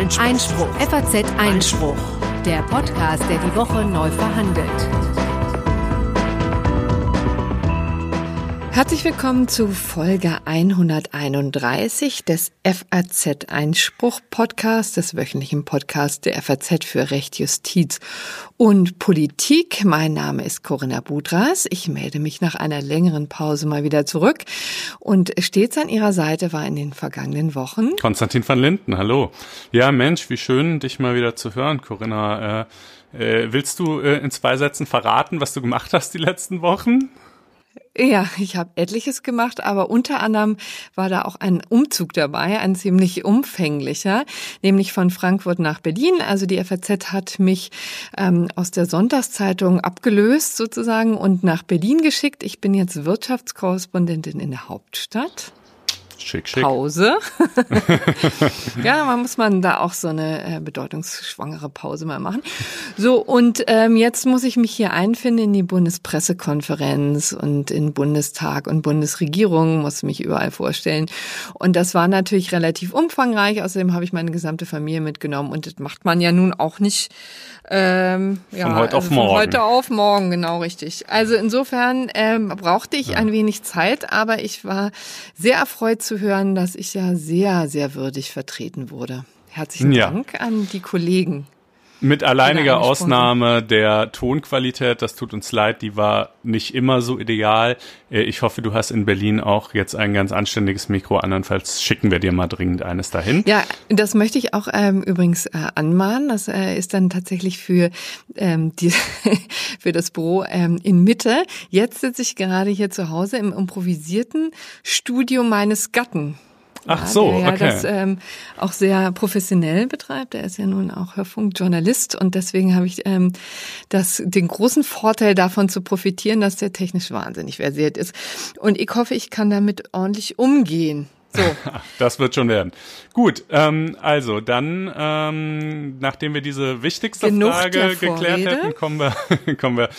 Einspruch. Einspruch. FAZ Einspruch. Der Podcast, der die Woche neu verhandelt. Herzlich willkommen zu Folge 131 des FAZ Einspruch Podcast, des wöchentlichen Podcasts der FAZ für Recht, Justiz und Politik. Mein Name ist Corinna Budras. Ich melde mich nach einer längeren Pause mal wieder zurück und stets an Ihrer Seite war in den vergangenen Wochen Konstantin van Linden. Hallo. Ja, Mensch, wie schön, dich mal wieder zu hören, Corinna. Äh, äh, willst du äh, in zwei Sätzen verraten, was du gemacht hast die letzten Wochen? Ja, ich habe etliches gemacht, aber unter anderem war da auch ein Umzug dabei, ein ziemlich umfänglicher, nämlich von Frankfurt nach Berlin. Also die FAZ hat mich ähm, aus der Sonntagszeitung abgelöst sozusagen und nach Berlin geschickt. Ich bin jetzt Wirtschaftskorrespondentin in der Hauptstadt. Schick, schick. Pause. ja, man muss man da auch so eine äh, bedeutungsschwangere Pause mal machen. So, und ähm, jetzt muss ich mich hier einfinden in die Bundespressekonferenz und in Bundestag und Bundesregierung, muss mich überall vorstellen. Und das war natürlich relativ umfangreich. Außerdem habe ich meine gesamte Familie mitgenommen und das macht man ja nun auch nicht ähm, von ja, heute also auf morgen. Von heute auf morgen, genau richtig. Also insofern ähm, brauchte ich Ja. ein wenig Zeit, aber ich war sehr erfreut zu hören, dass ich ja sehr, sehr würdig vertreten wurde. Herzlichen Ja. Dank an die Kollegen. Mit alleiniger. Ausnahme der Tonqualität, das tut uns leid, die war nicht immer so ideal. Äh, Ich hoffe, du hast in Berlin auch jetzt ein ganz anständiges Mikro, andernfalls schicken wir dir mal dringend eines dahin. Ja, das möchte ich auch ähm, übrigens äh, anmahnen. Das äh, ist dann tatsächlich für ähm, die für das Büro ähm, in Mitte. Jetzt sitze ich gerade hier zu Hause im improvisierten Studio meines Gatten. Ach so, der ja okay. das ähm, auch sehr professionell betreibt. Er ist ja nun auch Hörfunkjournalist und deswegen habe ich ähm, das, den großen Vorteil davon zu profitieren, dass der technisch wahnsinnig versiert ist. Und ich hoffe, ich kann damit ordentlich umgehen. So. Das wird schon werden. Gut, ähm, also dann, ähm, nachdem wir diese wichtigste Genug Frage geklärt Vorrede. hätten, kommen wir, kommen wir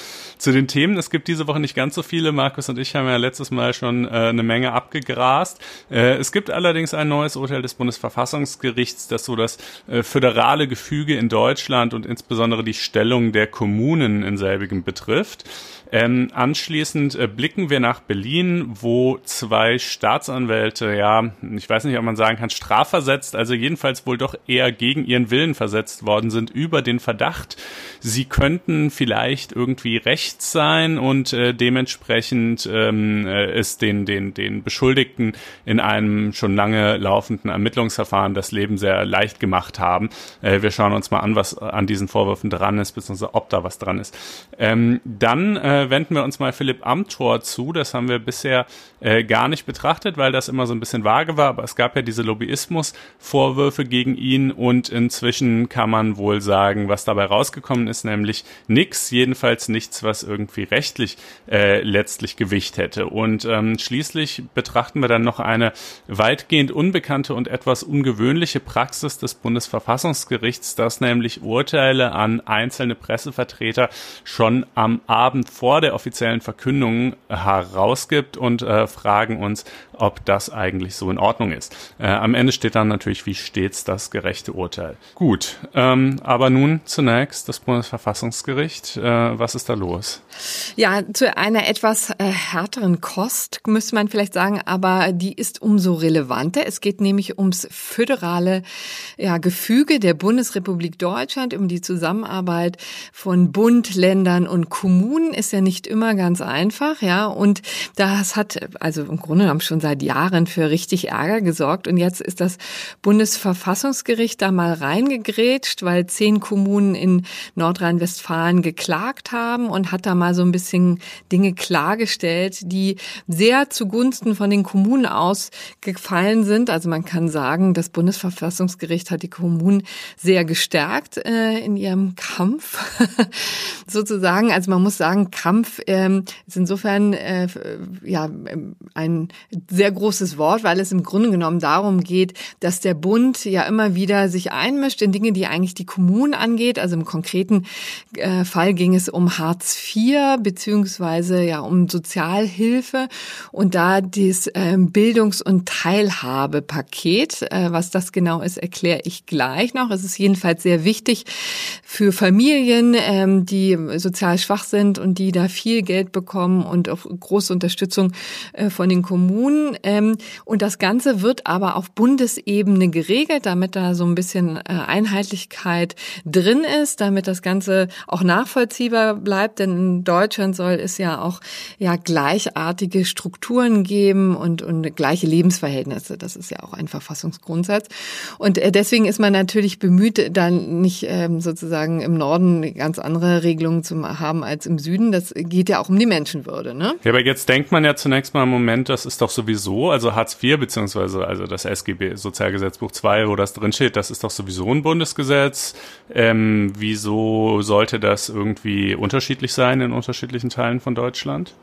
zu den Themen. Es gibt diese Woche nicht ganz so viele. Markus und ich haben ja letztes Mal schon äh, eine Menge abgegrast. Äh, es gibt allerdings ein neues Urteil des Bundesverfassungsgerichts, das so das äh, föderale Gefüge in Deutschland und insbesondere die Stellung der Kommunen in selbigem betrifft. Ähm, anschließend äh, blicken wir nach Berlin, wo zwei Staatsanwälte, ja, ich weiß nicht, ob man sagen kann, strafversetzt, also jedenfalls wohl doch eher gegen ihren Willen versetzt worden sind, über den Verdacht, sie könnten vielleicht irgendwie rechts sein und äh, dementsprechend ähm, äh, es den, den, den Beschuldigten in einem schon lange laufenden Ermittlungsverfahren das Leben sehr leicht gemacht haben. Äh, wir schauen uns mal an, was an diesen Vorwürfen dran ist, beziehungsweise ob da was dran ist. Ähm, dann äh, wenden wir uns mal Philipp Amthor zu. Das haben wir bisher äh, gar nicht betrachtet, weil das immer so ein bisschen vage war. Aber es gab ja diese Lobbyismus-Vorwürfe gegen ihn und inzwischen kann man wohl sagen, was dabei rausgekommen ist, nämlich nix, jedenfalls nichts, was irgendwie rechtlich äh, letztlich Gewicht hätte. Und ähm, schließlich betrachten wir dann noch eine weitgehend unbekannte und etwas ungewöhnliche Praxis des Bundesverfassungsgerichts, das nämlich Urteile an einzelne Pressevertreter schon am Abend vor der offiziellen Verkündung herausgibt und äh, fragen uns, ob das eigentlich so in Ordnung ist. Äh, am Ende steht dann natürlich wie stets das gerechte Urteil. Gut, ähm, aber nun zunächst das Bundesverfassungsgericht. Äh, was ist da los? Ja, zu einer etwas äh, härteren Kost müsste man vielleicht sagen, aber die ist umso relevanter. Es geht nämlich ums föderale ja, Gefüge der Bundesrepublik Deutschland, um die Zusammenarbeit von Bund, Ländern und Kommunen. Ist ja nicht immer ganz einfach, ja. Und das hat also im Grunde genommen schon seit Jahren für richtig Ärger gesorgt. Und jetzt ist das Bundesverfassungsgericht da mal reingegrätscht, weil zehn Kommunen in Nordrhein-Westfalen geklagt haben und hat da mal so ein bisschen Dinge klargestellt, die sehr zugunsten von den Kommunen ausgefallen sind. Also man kann sagen, das Bundesverfassungsgericht hat die Kommunen sehr gestärkt äh, in ihrem Kampf sozusagen. Also man muss sagen, Kampf ähm, ist insofern äh, ja ein sehr großes Wort, weil es im Grunde genommen darum geht, dass der Bund ja immer wieder sich einmischt in Dinge, die eigentlich die Kommunen angeht. Also im konkreten äh, Fall ging es um Hartz IV beziehungsweise ja um Sozialhilfe und da das ähm, Bildungs- und Teilhabepaket, äh, was das genau ist, erkläre ich gleich noch. Es ist jedenfalls sehr wichtig für Familien, ähm, die sozial schwach sind und die da viel Geld bekommen und auch große Unterstützung äh, von den Kommunen. Ähm, und das Ganze wird aber auf Bundesebene geregelt, damit da so ein bisschen äh, Einheitlichkeit drin ist, damit das Ganze auch nachvollziehbar bleibt. Denn in Deutschland soll es ja auch ja gleichartige Strukturen geben und, und gleiche Lebensverhältnisse. Das ist ja auch ein Verfassungsgrundsatz. Und äh, deswegen ist man natürlich bemüht, dann nicht ähm, sozusagen im Norden ganz andere Regelungen zu haben als im Süden. Das geht ja auch um die Menschenwürde. Ne? Ja, aber jetzt denkt man ja zunächst mal im Moment, das ist doch sowieso, also Hartz IV beziehungsweise also das SGB Sozialgesetzbuch 2, wo das drinsteht, das ist doch sowieso ein Bundesgesetz. Ähm, wieso sollte das irgendwie unterschiedlich sein in unterschiedlichen Teilen von Deutschland?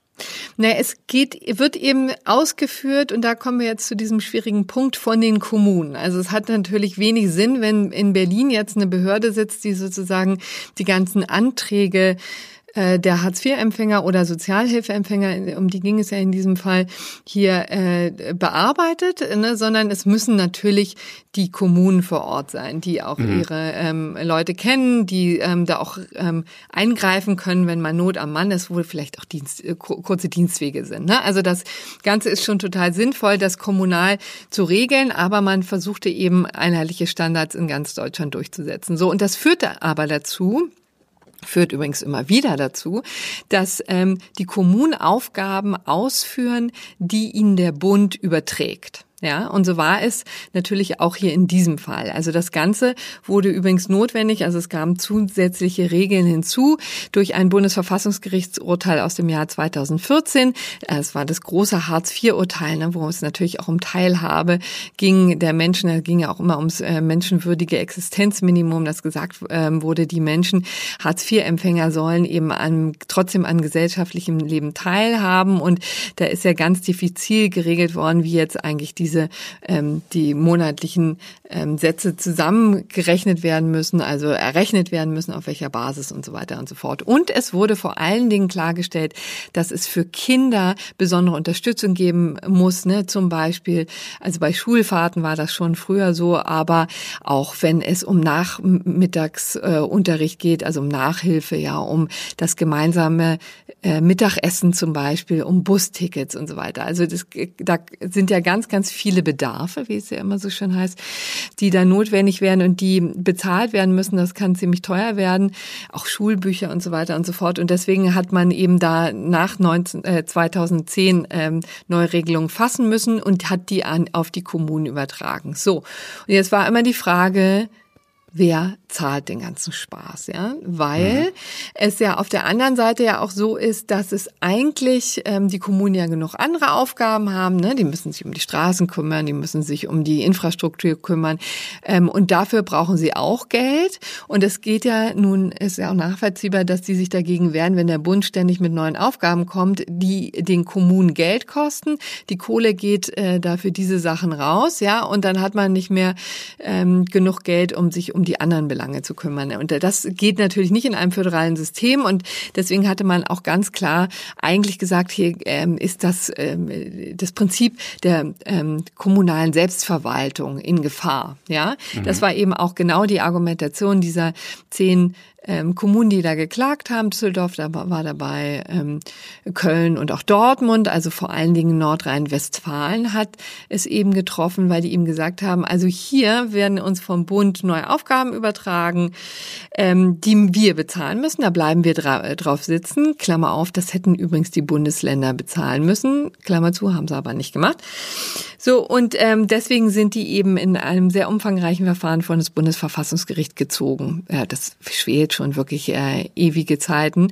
Na, es geht, wird eben ausgeführt und da kommen wir jetzt zu diesem schwierigen Punkt von den Kommunen. Also es hat natürlich wenig Sinn, wenn in Berlin jetzt eine Behörde sitzt, die sozusagen die ganzen Anträge äh, der Hartz-IV-Empfänger oder Sozialhilfeempfänger, um die ging es ja in diesem Fall, hier äh, bearbeitet, ne, sondern es müssen natürlich die Kommunen vor Ort sein, die auch mhm. ihre ähm, Leute kennen, die ähm, da auch ähm, eingreifen können, wenn man Not am Mann ist, wo vielleicht auch Dienst, äh, kurze Dienstwege sind. Ne? Also das Ganze ist schon total sinnvoll, das kommunal zu regeln, aber man versuchte eben einheitliche Standards in ganz Deutschland durchzusetzen. So und das führte aber dazu, führt übrigens immer wieder dazu, dass ähm, die Kommunen Aufgaben ausführen, die ihnen der Bund überträgt. Ja, und so war es natürlich auch hier in diesem Fall. Also das Ganze wurde übrigens notwendig, also es kamen zusätzliche Regeln hinzu durch ein Bundesverfassungsgerichtsurteil aus dem Jahr 2014. Es war das große Hartz-IV-Urteil, ne, wo es natürlich auch um Teilhabe ging der Menschen, da ging ja auch immer ums äh, menschenwürdige Existenzminimum, das gesagt ähm, wurde, die Menschen, Hartz-IV-Empfänger sollen eben an, trotzdem an gesellschaftlichem Leben teilhaben und da ist ja ganz diffizil geregelt worden, wie jetzt eigentlich die diese ähm, die monatlichen ähm, Sätze zusammengerechnet werden müssen, also errechnet werden müssen, auf welcher Basis und so weiter und so fort. Und es wurde vor allen Dingen klargestellt, dass es für Kinder besondere Unterstützung geben muss, ne? zum Beispiel, also bei Schulfahrten war das schon früher so, aber auch wenn es um Nachmittagsunterricht äh, geht, also um Nachhilfe, ja, um das gemeinsame äh, Mittagessen zum Beispiel, um Bustickets und so weiter. Also das, da sind ja ganz, ganz viele Bedarfe, wie es ja immer so schön heißt, die da notwendig werden und die bezahlt werden müssen. Das kann ziemlich teuer werden, auch Schulbücher und so weiter und so fort. Und deswegen hat man eben da nach 19, äh, 2010 ähm, neue Regelungen fassen müssen und hat die an, auf die Kommunen übertragen. So, und jetzt war immer die Frage, wer zahlt den ganzen Spaß, ja, weil mhm. es ja auf der anderen Seite ja auch so ist, dass es eigentlich ähm, die Kommunen ja genug andere Aufgaben haben, ne? Die müssen sich um die Straßen kümmern, die müssen sich um die Infrastruktur kümmern ähm, und dafür brauchen sie auch Geld. Und es geht ja nun ist ja auch nachvollziehbar, dass die sich dagegen wehren, wenn der Bund ständig mit neuen Aufgaben kommt, die den Kommunen Geld kosten. Die Kohle geht äh, da für diese Sachen raus, ja, und dann hat man nicht mehr ähm, genug Geld, um sich um die anderen Belange zu kümmern. Und das geht natürlich nicht in einem föderalen System. Und deswegen hatte man auch ganz klar eigentlich gesagt, hier ähm, ist das, ähm, das Prinzip der ähm, kommunalen Selbstverwaltung in Gefahr. Ja, mhm. das war eben auch genau die Argumentation dieser zehn ähm, Kommunen, die da geklagt haben. Düsseldorf da war dabei, ähm, Köln und auch Dortmund, also vor allen Dingen Nordrhein-Westfalen hat es eben getroffen, weil die ihm gesagt haben, also hier werden uns vom Bund neue Aufgaben übertragen, ähm, die wir bezahlen müssen. Da bleiben wir dra äh, drauf sitzen. Klammer auf, das hätten übrigens die Bundesländer bezahlen müssen. Klammer zu, haben sie aber nicht gemacht. So, und ähm, deswegen sind die eben in einem sehr umfangreichen Verfahren von das Bundesverfassungsgericht gezogen. Ja, das schwelt schon wirklich äh, ewige Zeiten.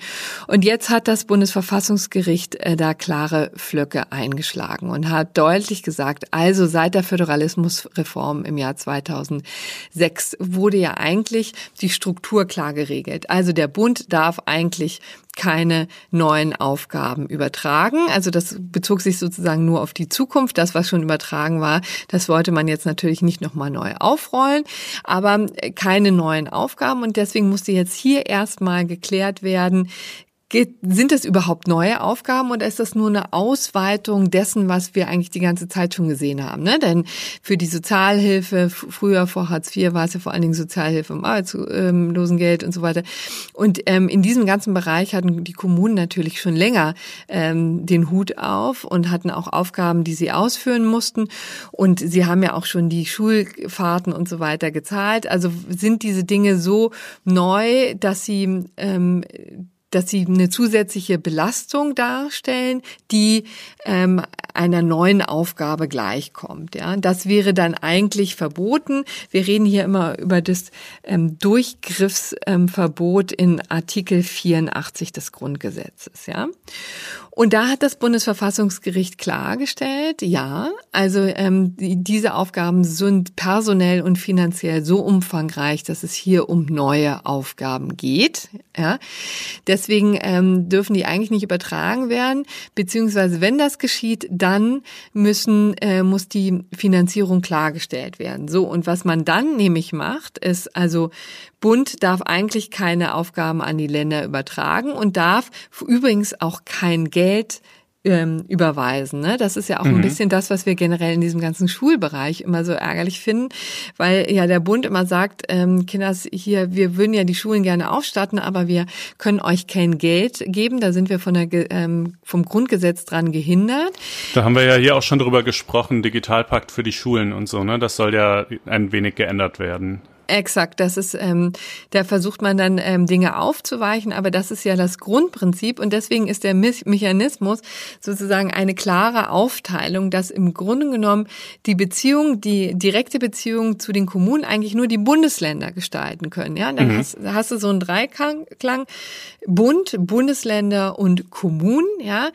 Und jetzt hat das Bundesverfassungsgericht äh, da klare Flöcke eingeschlagen und hat deutlich gesagt, also seit der Föderalismusreform im Jahr 2006 wurde ja eigentlich die Struktur klar geregelt. Also der Bund darf eigentlich keine neuen Aufgaben übertragen. Also das bezog sich sozusagen nur auf die Zukunft. Das, was schon übertragen war, das wollte man jetzt natürlich nicht nochmal neu aufrollen, aber keine neuen Aufgaben. Und deswegen musste jetzt hier erstmal geklärt werden, Geht, sind es überhaupt neue Aufgaben oder ist das nur eine Ausweitung dessen, was wir eigentlich die ganze Zeit schon gesehen haben? Ne? Denn für die Sozialhilfe, früher vor Hartz IV war es ja vor allen Dingen Sozialhilfe im Arbeitslosengeld und so weiter. Und ähm, in diesem ganzen Bereich hatten die Kommunen natürlich schon länger ähm, den Hut auf und hatten auch Aufgaben, die sie ausführen mussten. Und sie haben ja auch schon die Schulfahrten und so weiter gezahlt. Also sind diese Dinge so neu, dass sie ähm, dass sie eine zusätzliche Belastung darstellen, die ähm, einer neuen Aufgabe gleichkommt. Ja, das wäre dann eigentlich verboten. Wir reden hier immer über das ähm, Durchgriffsverbot ähm, in Artikel 84 des Grundgesetzes. Ja, und da hat das Bundesverfassungsgericht klargestellt, ja, also ähm, die, diese Aufgaben sind personell und finanziell so umfangreich, dass es hier um neue Aufgaben geht. Ja. Deswegen ähm, dürfen die eigentlich nicht übertragen werden, beziehungsweise wenn das geschieht, dann müssen äh, muss die Finanzierung klargestellt werden. So und was man dann nämlich macht, ist also Bund darf eigentlich keine Aufgaben an die Länder übertragen und darf übrigens auch kein Geld ähm, überweisen. Ne? Das ist ja auch mhm. ein bisschen das, was wir generell in diesem ganzen Schulbereich immer so ärgerlich finden, weil ja der Bund immer sagt, ähm, Kinders, hier, wir würden ja die Schulen gerne aufstatten, aber wir können euch kein Geld geben. Da sind wir von der, ähm, vom Grundgesetz dran gehindert. Da haben wir ja hier auch schon drüber gesprochen, Digitalpakt für die Schulen und so. Ne? Das soll ja ein wenig geändert werden. Exakt, das ist, ähm, da versucht man dann ähm, Dinge aufzuweichen, aber das ist ja das Grundprinzip und deswegen ist der Me Mechanismus sozusagen eine klare Aufteilung, dass im Grunde genommen die Beziehung, die direkte Beziehung zu den Kommunen eigentlich nur die Bundesländer gestalten können. Ja, dann mhm. hast, hast, du so einen Dreiklang, Bund, Bundesländer und Kommunen. Ja,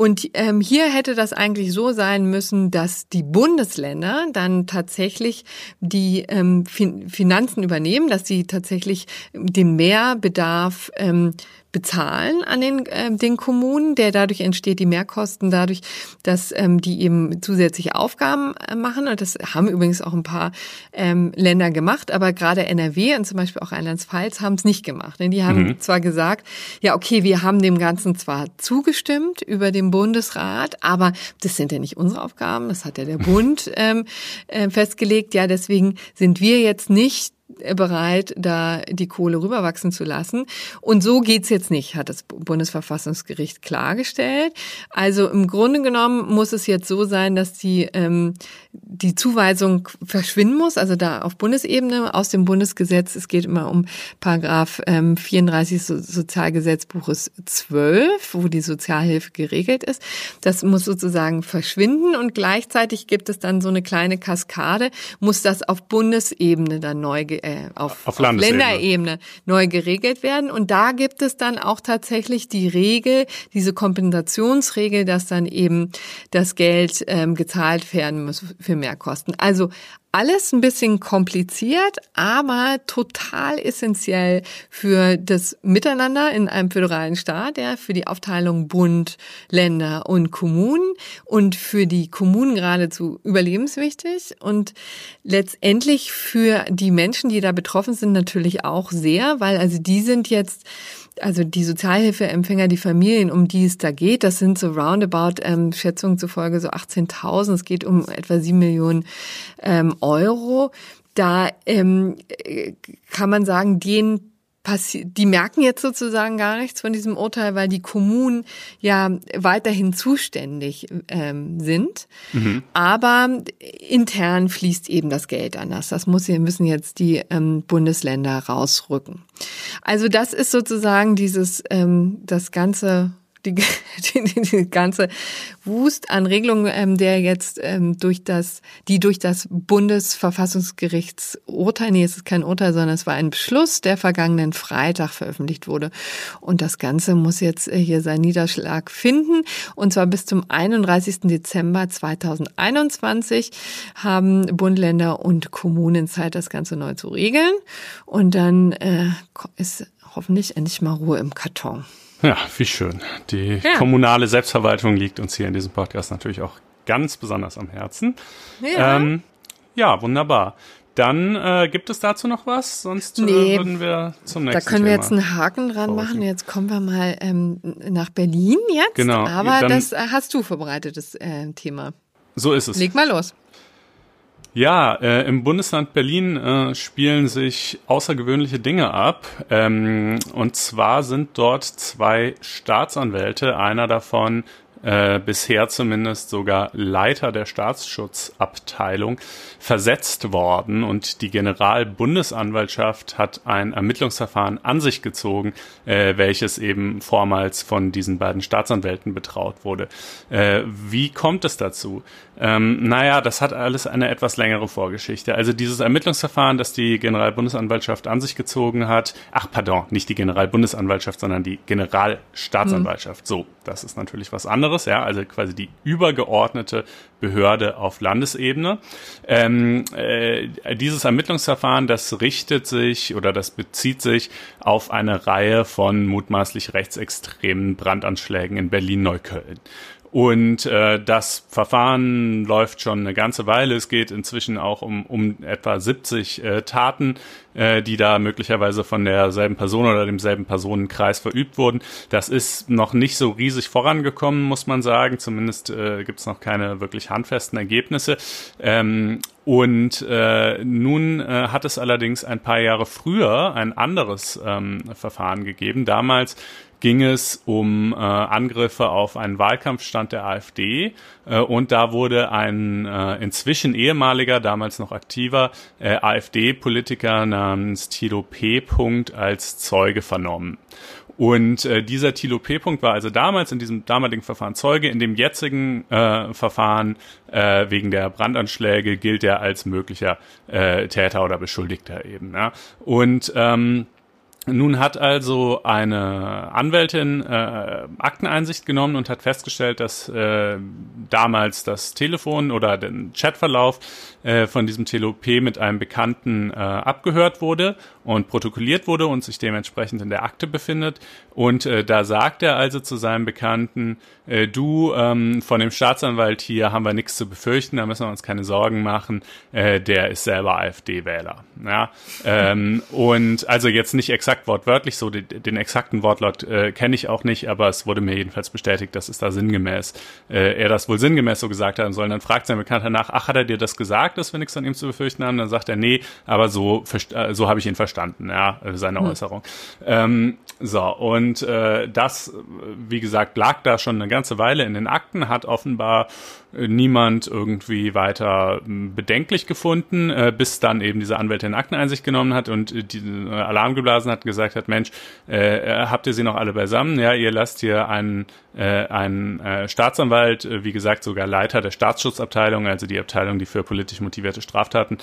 und ähm, hier hätte das eigentlich so sein müssen, dass die Bundesländer dann tatsächlich die ähm, fin Finanzen übernehmen, dass sie tatsächlich den Mehrbedarf ähm, bezahlen an den, äh, den Kommunen, der dadurch entsteht, die Mehrkosten dadurch, dass ähm, die eben zusätzliche Aufgaben äh, machen. Und das haben übrigens auch ein paar ähm, Länder gemacht, aber gerade NRW und zum Beispiel auch Rheinland-Pfalz haben es nicht gemacht. Ne? Die haben mhm. zwar gesagt, ja, okay, wir haben dem Ganzen zwar zugestimmt über den Bundesrat, aber das sind ja nicht unsere Aufgaben, das hat ja der Bund ähm, äh, festgelegt. Ja, deswegen sind wir jetzt nicht bereit, da die Kohle rüberwachsen zu lassen. Und so geht's jetzt nicht, hat das Bundesverfassungsgericht klargestellt. Also im Grunde genommen muss es jetzt so sein, dass die, ähm, die Zuweisung verschwinden muss, also da auf Bundesebene aus dem Bundesgesetz. Es geht immer um Paragraph ähm, 34 so Sozialgesetzbuches 12, wo die Sozialhilfe geregelt ist. Das muss sozusagen verschwinden und gleichzeitig gibt es dann so eine kleine Kaskade, muss das auf Bundesebene dann neu äh, auf, auf, auf Länderebene neu geregelt werden. Und da gibt es dann auch tatsächlich die Regel, diese Kompensationsregel, dass dann eben das Geld ähm, gezahlt werden muss für Mehrkosten. Also alles ein bisschen kompliziert, aber total essentiell für das Miteinander in einem föderalen Staat, ja, für die Aufteilung Bund, Länder und Kommunen und für die Kommunen geradezu überlebenswichtig und letztendlich für die Menschen, die da betroffen sind, natürlich auch sehr, weil also die sind jetzt also die Sozialhilfeempfänger, die Familien, um die es da geht, das sind so roundabout ähm, Schätzungen zufolge so 18.000. Es geht um etwa sieben Millionen ähm, Euro. Da ähm, äh, kann man sagen, denen die merken jetzt sozusagen gar nichts von diesem Urteil, weil die Kommunen ja weiterhin zuständig ähm, sind. Mhm. Aber intern fließt eben das Geld anders. Das muss, müssen jetzt die ähm, Bundesländer rausrücken. Also das ist sozusagen dieses ähm, das ganze die, die, die ganze Wust an Regelungen, ähm, der jetzt ähm, durch das, die durch das Bundesverfassungsgerichtsurteil, nee, es ist kein Urteil, sondern es war ein Beschluss, der vergangenen Freitag veröffentlicht wurde. Und das Ganze muss jetzt äh, hier seinen Niederschlag finden. Und zwar bis zum 31. Dezember 2021 haben Bund, Länder und Kommunen Zeit, das Ganze neu zu regeln. Und dann äh, ist hoffentlich endlich mal Ruhe im Karton. Ja, wie schön. Die ja. kommunale Selbstverwaltung liegt uns hier in diesem Podcast natürlich auch ganz besonders am Herzen. Ja, ähm, ja wunderbar. dann äh, gibt es dazu noch was, sonst äh, Nee. würden wir zum nächsten Da können wir Thema. jetzt einen Haken dran machen. Jetzt kommen wir mal ähm, nach Berlin jetzt. Genau, Aber dann- das äh, hast du vorbereitet, das äh, Thema. So ist es. Leg mal los. Ja, äh, im Bundesland Berlin äh, spielen sich außergewöhnliche Dinge ab. Ähm, und zwar sind dort zwei Staatsanwälte, einer davon äh, bisher zumindest sogar Leiter der Staatsschutzabteilung, versetzt worden. Und die Generalbundesanwaltschaft hat ein Ermittlungsverfahren an sich gezogen, äh, welches eben vormals von diesen beiden Staatsanwälten betraut wurde. Äh, wie kommt es dazu? Ähm, naja, das hat alles eine etwas längere Vorgeschichte. Also dieses Ermittlungsverfahren, das die Generalbundesanwaltschaft an sich gezogen hat, ach pardon, nicht die Generalbundesanwaltschaft, sondern die Generalstaatsanwaltschaft. So, das ist natürlich was anderes, ja, also quasi die übergeordnete Behörde auf Landesebene. Ähm, äh, dieses Ermittlungsverfahren, das richtet sich oder das bezieht sich auf eine Reihe von mutmaßlich rechtsextremen Brandanschlägen in Berlin-Neukölln. Und äh, das Verfahren läuft schon eine ganze Weile. Es geht inzwischen auch um, um etwa 70 äh, Taten, äh, die da möglicherweise von derselben Person oder demselben Personenkreis verübt wurden. Das ist noch nicht so riesig vorangekommen, muss man sagen. Zumindest äh, gibt es noch keine wirklich handfesten Ergebnisse. Ähm, und äh, nun äh, hat es allerdings ein paar Jahre früher ein anderes ähm, Verfahren gegeben. Damals ging es um äh, Angriffe auf einen Wahlkampfstand der AfD äh, und da wurde ein äh, inzwischen ehemaliger, damals noch aktiver äh, AfD-Politiker namens Tilo P. Punkt als Zeuge vernommen. Und äh, dieser Tilo P. Punkt war also damals in diesem damaligen Verfahren Zeuge. In dem jetzigen äh, Verfahren äh, wegen der Brandanschläge gilt er als möglicher äh, Täter oder Beschuldigter eben. Ja? Und ähm, nun hat also eine Anwältin äh, Akteneinsicht genommen und hat festgestellt, dass äh, damals das Telefon oder der Chatverlauf äh, von diesem TLOP mit einem Bekannten äh, abgehört wurde und protokolliert wurde und sich dementsprechend in der Akte befindet. Und äh, da sagt er also zu seinem Bekannten, äh, du, ähm, von dem Staatsanwalt hier haben wir nichts zu befürchten, da müssen wir uns keine Sorgen machen, äh, der ist selber AfD-Wähler. Ja? Ähm, und also jetzt nicht exakt wortwörtlich, so den, den exakten Wortlaut äh, kenne ich auch nicht, aber es wurde mir jedenfalls bestätigt, dass es da sinngemäß, äh, er das wohl sinngemäß so gesagt haben soll. Und dann fragt sein Bekannter nach, ach, hat er dir das gesagt, dass wir nichts an ihm zu befürchten haben? Dann sagt er, nee, aber so, äh, so habe ich ihn verstanden, ja, äh, seine Äußerung. Ähm, so, und äh, das, wie gesagt, lag da schon eine ganze Weile in den Akten, hat offenbar niemand irgendwie weiter m, bedenklich gefunden, äh, bis dann eben diese Anwältin Akteneinsicht genommen hat und äh, die äh, Alarm geblasen hat, gesagt hat, Mensch, äh, habt ihr sie noch alle beisammen? Ja, ihr lasst hier einen, äh, einen äh, Staatsanwalt, wie gesagt sogar Leiter der Staatsschutzabteilung, also die Abteilung, die für politisch motivierte Straftaten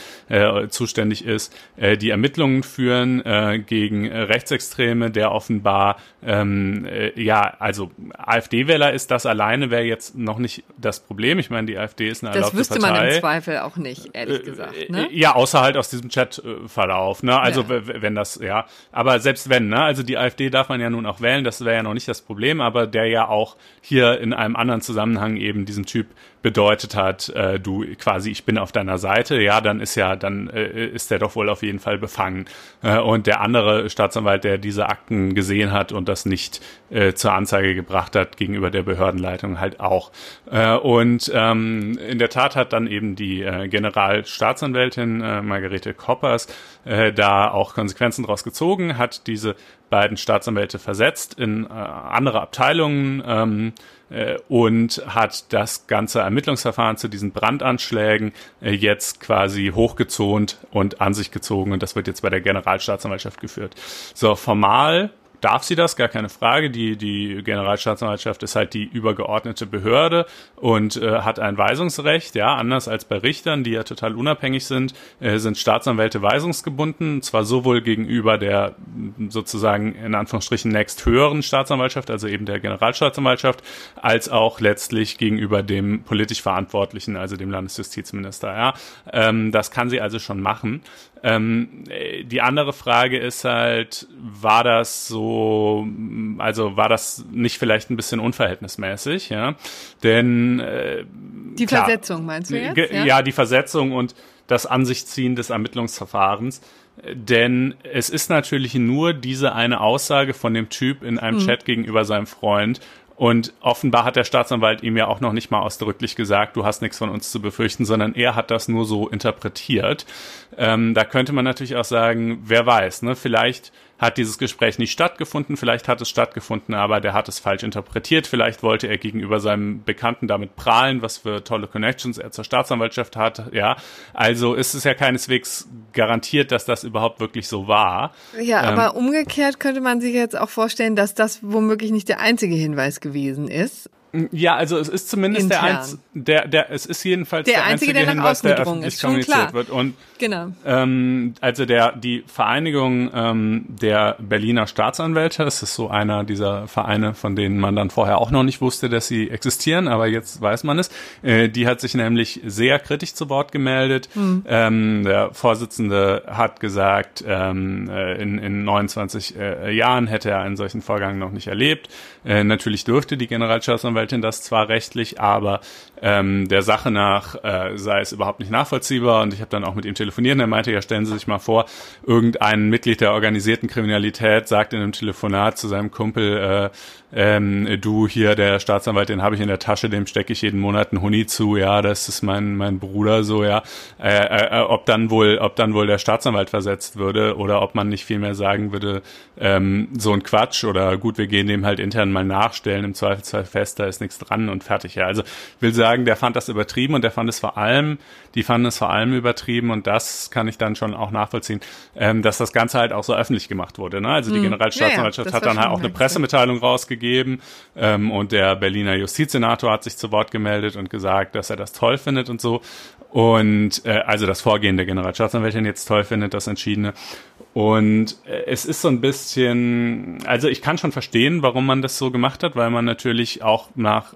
zuständig ist, die Ermittlungen führen gegen Rechtsextreme, der offenbar ähm, äh, ja, also AfD-Wähler ist das alleine wäre jetzt noch nicht das Problem. Ich meine, die AfD ist eine Das erlaubte wüsste Partei. man im Zweifel auch nicht, ehrlich gesagt. Ne? Äh, Ja, außer halt aus diesem Chat-Verlauf, ne? Also Ja. wenn das, ja. Aber selbst wenn, ne? Also die AfD darf man ja nun auch wählen, das wäre ja noch nicht das Problem, aber der ja auch hier in einem anderen Zusammenhang eben diesem Typ bedeutet hat, äh, du quasi, ich bin auf deiner Seite, ja, dann ist ja, dann äh, ist der doch wohl auf jeden Fall befangen. Äh, und der andere Staatsanwalt, der diese Akten gesehen hat und das nicht äh, zur Anzeige gebracht hat gegenüber der Behördenleitung halt auch. Äh, ähm, in der Tat hat dann eben die äh, Generalstaatsanwältin äh, Margarete Koppers äh, da auch Konsequenzen draus gezogen, hat diese beiden Staatsanwälte versetzt in äh, andere Abteilungen ähm, äh, und hat das ganze Ermittlungsverfahren zu diesen Brandanschlägen äh, jetzt quasi hochgezont und an sich gezogen und das wird jetzt bei der Generalstaatsanwaltschaft geführt. So, formal darf sie das, gar keine Frage. Die, die Generalstaatsanwaltschaft ist halt die übergeordnete Behörde und äh, hat ein Weisungsrecht, ja, anders als bei Richtern, die ja total unabhängig sind, äh, sind Staatsanwälte weisungsgebunden, zwar sowohl gegenüber der sozusagen in Anführungsstrichen nächst höheren Staatsanwaltschaft, also eben der Generalstaatsanwaltschaft, als auch letztlich gegenüber dem politisch Verantwortlichen, also dem Landesjustizminister, ja. Ähm, das kann sie also schon machen. Ähm, äh, die andere Frage ist halt, war das so, m, also war das nicht vielleicht ein bisschen unverhältnismäßig, ja? Denn äh, Die klar, Versetzung meinst du jetzt? Ge- Ja? die Versetzung und das An sich ziehen des Ermittlungsverfahrens. Denn es ist natürlich nur diese eine Aussage von dem Typ in einem mhm. Chat gegenüber seinem Freund. Und offenbar hat der Staatsanwalt ihm ja auch noch nicht mal ausdrücklich gesagt, du hast nichts von uns zu befürchten, sondern er hat das nur so interpretiert. Ähm, da könnte man natürlich auch sagen, wer weiß, ne? Vielleicht hat dieses Gespräch nicht stattgefunden, vielleicht hat es stattgefunden, aber der hat es falsch interpretiert, vielleicht wollte er gegenüber seinem Bekannten damit prahlen, was für tolle Connections er zur Staatsanwaltschaft hat, ja. Also ist es ja keineswegs garantiert, dass das überhaupt wirklich so war. Ja, ähm, aber umgekehrt könnte man sich jetzt auch vorstellen, dass das womöglich nicht der einzige Hinweis gewesen ist. Ja, also es ist zumindest der, einz, der, der, es ist jedenfalls der, der einzige, einzige der Hinweis, der öffentlich ist, kommuniziert klar. wird. Und genau. Ähm, also der die Vereinigung ähm, der Berliner Staatsanwälte, das ist so einer dieser Vereine, von denen man dann vorher auch noch nicht wusste, dass sie existieren, aber jetzt weiß man es. Äh, die hat sich nämlich sehr kritisch zu Wort gemeldet. Mhm. Ähm, der Vorsitzende hat gesagt, ähm, äh, in, in 29 äh, Jahren hätte er einen solchen Vorgang noch nicht erlebt. Äh, natürlich dürfte die Generalstaatsanwältin Rechtsanwältin das zwar rechtlich, aber ähm, der Sache nach äh, sei es überhaupt nicht nachvollziehbar. Und ich habe dann auch mit ihm telefoniert und er meinte, ja, stellen Sie sich mal vor, irgendein Mitglied der organisierten Kriminalität sagt in einem Telefonat zu seinem Kumpel, äh, ähm, du hier, der Staatsanwalt, den habe ich in der Tasche, dem stecke ich jeden Monat einen Huni zu, ja, das ist mein, mein Bruder so, ja. Äh, äh, ob dann wohl, ob dann wohl der Staatsanwalt versetzt würde oder ob man nicht vielmehr sagen würde, ähm, so ein Quatsch oder gut, wir gehen dem halt intern mal nachstellen, im Zweifelsfall fest, da ist nichts dran und fertig, ja. Also will sagen, der fand das übertrieben und der fand es vor allem, die fanden es vor allem übertrieben und das kann ich dann schon auch nachvollziehen, ähm, dass das Ganze halt auch so öffentlich gemacht wurde. Ne? Also die hm. Generalstaatsanwaltschaft ja, ja, hat dann halt auch eine Pressemitteilung rausgegeben ähm, und der Berliner Justizsenator hat sich zu Wort gemeldet und gesagt, dass er das toll findet und so. Und äh, also das Vorgehen der Generalstaatsanwältin jetzt toll findet, das Entschiedene. Und äh, es ist so ein bisschen, also ich kann schon verstehen, warum man das so gemacht hat, weil man natürlich auch nach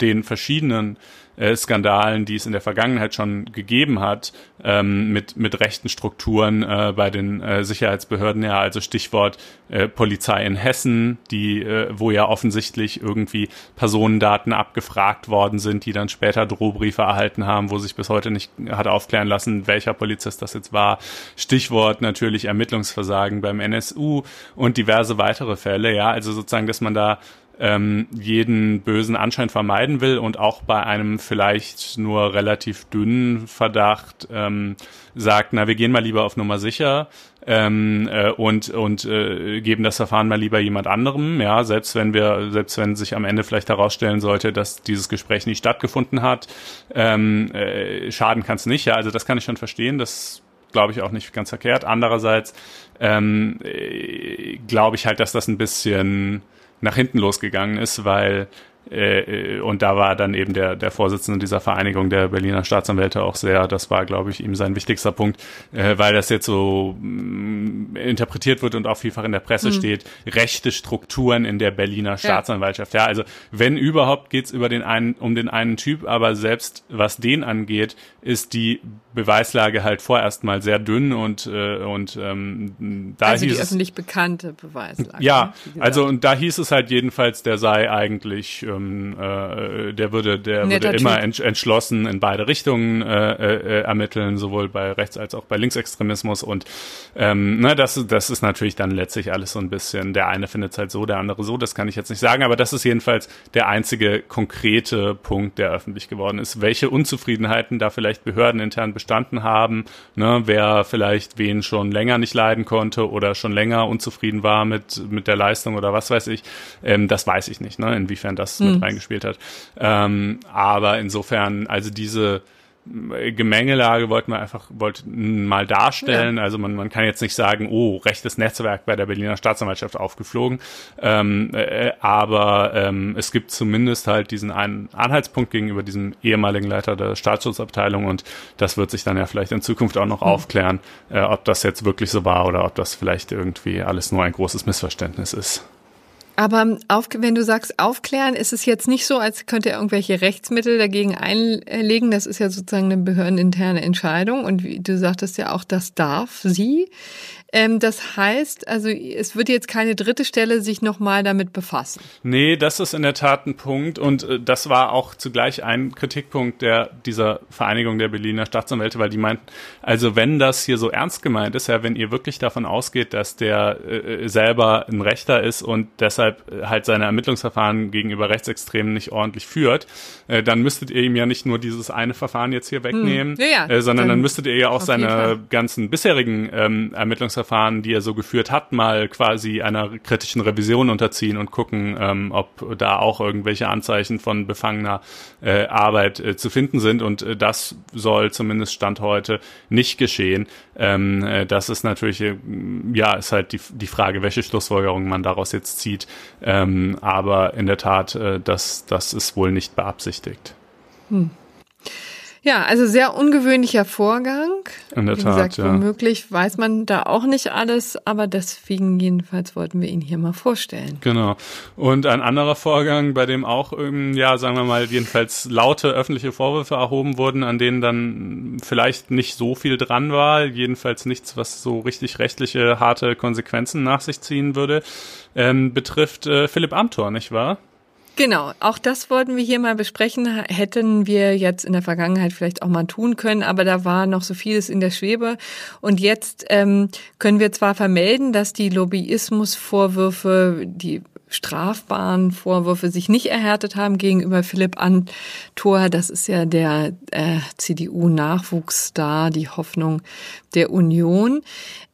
den verschiedenen äh, Skandalen, die es in der Vergangenheit schon gegeben hat, ähm, mit, mit rechten Strukturen äh, bei den äh, Sicherheitsbehörden. Ja, also Stichwort äh, Polizei in Hessen, die, äh, wo ja offensichtlich irgendwie Personendaten abgefragt worden sind, die dann später Drohbriefe erhalten haben, wo sich bis heute nicht hat aufklären lassen, welcher Polizist das jetzt war. Stichwort natürlich Ermittlungsversagen beim NSU und diverse weitere Fälle. Ja, also sozusagen, dass man da ähm, jeden bösen Anschein vermeiden will und auch bei einem vielleicht nur relativ dünnen Verdacht ähm, sagt, na, wir gehen mal lieber auf Nummer sicher ähm, äh, und und äh, geben das Verfahren mal lieber jemand anderem, ja, selbst wenn wir, selbst wenn sich am Ende vielleicht herausstellen sollte, dass dieses Gespräch nicht stattgefunden hat, ähm, äh, schaden kann es nicht, ja, also das kann ich schon verstehen, das glaube ich auch nicht ganz verkehrt. Andererseits ähm, äh, glaube ich halt, dass das ein bisschen nach hinten losgegangen ist, weil und da war dann eben der, der Vorsitzende dieser Vereinigung der Berliner Staatsanwälte auch sehr, das war, glaube ich, ihm sein wichtigster Punkt, äh, weil das jetzt so mh, mm, interpretiert wird und auch vielfach in der Presse mhm. steht, rechte Strukturen in der Berliner Staatsanwaltschaft. Ja, ja also wenn überhaupt geht's über den einen, um den einen Typ, aber selbst was den angeht, ist die Beweislage halt vorerst mal sehr dünn und äh, und ähm, da also hieß die es, öffentlich bekannte Beweislage. Ja, ne, also und da hieß es halt jedenfalls, der sei eigentlich, ähm, äh, der würde, der würde immer ent, entschlossen in beide Richtungen äh, äh, ermitteln, sowohl bei Rechts- als auch bei Linksextremismus und ähm, ne, das das ist natürlich dann letztlich alles so ein bisschen. Der eine findet es halt so, der andere so. Das kann ich jetzt nicht sagen, aber das ist jedenfalls der einzige konkrete Punkt, der öffentlich geworden ist. Welche Unzufriedenheiten da vielleicht Behörden intern bestanden haben, ne, wer vielleicht wen schon länger nicht leiden konnte oder schon länger unzufrieden war mit, mit der Leistung oder was weiß ich, ähm, das weiß ich nicht, ne, inwiefern das hm. mit reingespielt hat. Ähm, aber insofern, also diese Gemengelage wollten wir einfach wollten mal darstellen. Ja. Also man, man kann jetzt nicht sagen, oh, rechtes Netzwerk bei der Berliner Staatsanwaltschaft aufgeflogen. Ähm, äh, aber ähm, es gibt zumindest halt diesen einen Anhaltspunkt gegenüber diesem ehemaligen Leiter der Staatsschutzabteilung und das wird sich dann ja vielleicht in Zukunft auch noch mhm. aufklären, äh, ob das jetzt wirklich so war oder ob das vielleicht irgendwie alles nur ein großes Missverständnis ist. Aber auf, wenn du sagst aufklären, ist es jetzt nicht so, als könnte er irgendwelche Rechtsmittel dagegen einlegen. Das ist ja sozusagen eine behördeninterne Entscheidung. Und wie du sagtest ja auch, das darf sie. Ähm, das heißt, also es wird jetzt keine dritte Stelle sich nochmal damit befassen. Nee, das ist in der Tat ein Punkt und äh, das war auch zugleich ein Kritikpunkt der dieser Vereinigung der Berliner Staatsanwälte, weil die meinten, also wenn das hier so ernst gemeint ist, ja, wenn ihr wirklich davon ausgeht, dass der äh, selber ein Rechter ist und deshalb äh, halt seine Ermittlungsverfahren gegenüber Rechtsextremen nicht ordentlich führt, äh, dann müsstet ihr ihm ja nicht nur dieses eine Verfahren jetzt hier wegnehmen, hm. ja, ja, äh, sondern dann, dann, müsstet ihr ja auch seine ganzen bisherigen ähm, Ermittlungsverfahren, die er so geführt hat, mal quasi einer kritischen Revision unterziehen und gucken, ähm, ob da auch irgendwelche Anzeichen von befangener äh, Arbeit äh, zu finden sind. Und äh, das soll zumindest Stand heute nicht geschehen. Ähm, äh, das ist natürlich, äh, ja, ist halt die, die Frage, welche Schlussfolgerungen man daraus jetzt zieht. Ähm, aber in der Tat, äh, das, das ist wohl nicht beabsichtigt. Hm. Ja, also sehr ungewöhnlicher Vorgang. In der Wie Tat, gesagt, ja. Womöglich weiß man da auch nicht alles, aber deswegen jedenfalls wollten wir ihn hier mal vorstellen. Genau. Und ein anderer Vorgang, bei dem auch, ähm, ja, sagen wir mal, jedenfalls laute öffentliche Vorwürfe erhoben wurden, an denen dann vielleicht nicht so viel dran war, jedenfalls nichts, was so richtig rechtliche, harte Konsequenzen nach sich ziehen würde, ähm, betrifft äh, Philipp Amthor, nicht wahr? Genau, auch das wollten wir hier mal besprechen. Hätten wir jetzt in der Vergangenheit vielleicht auch mal tun können, aber da war noch so vieles in der Schwebe. Und jetzt ähm, können wir zwar vermelden, dass die Lobbyismusvorwürfe, die strafbaren Vorwürfe sich nicht erhärtet haben gegenüber Philipp Antor. Das ist ja der äh, CDU-Nachwuchsstar, die Hoffnung der Union.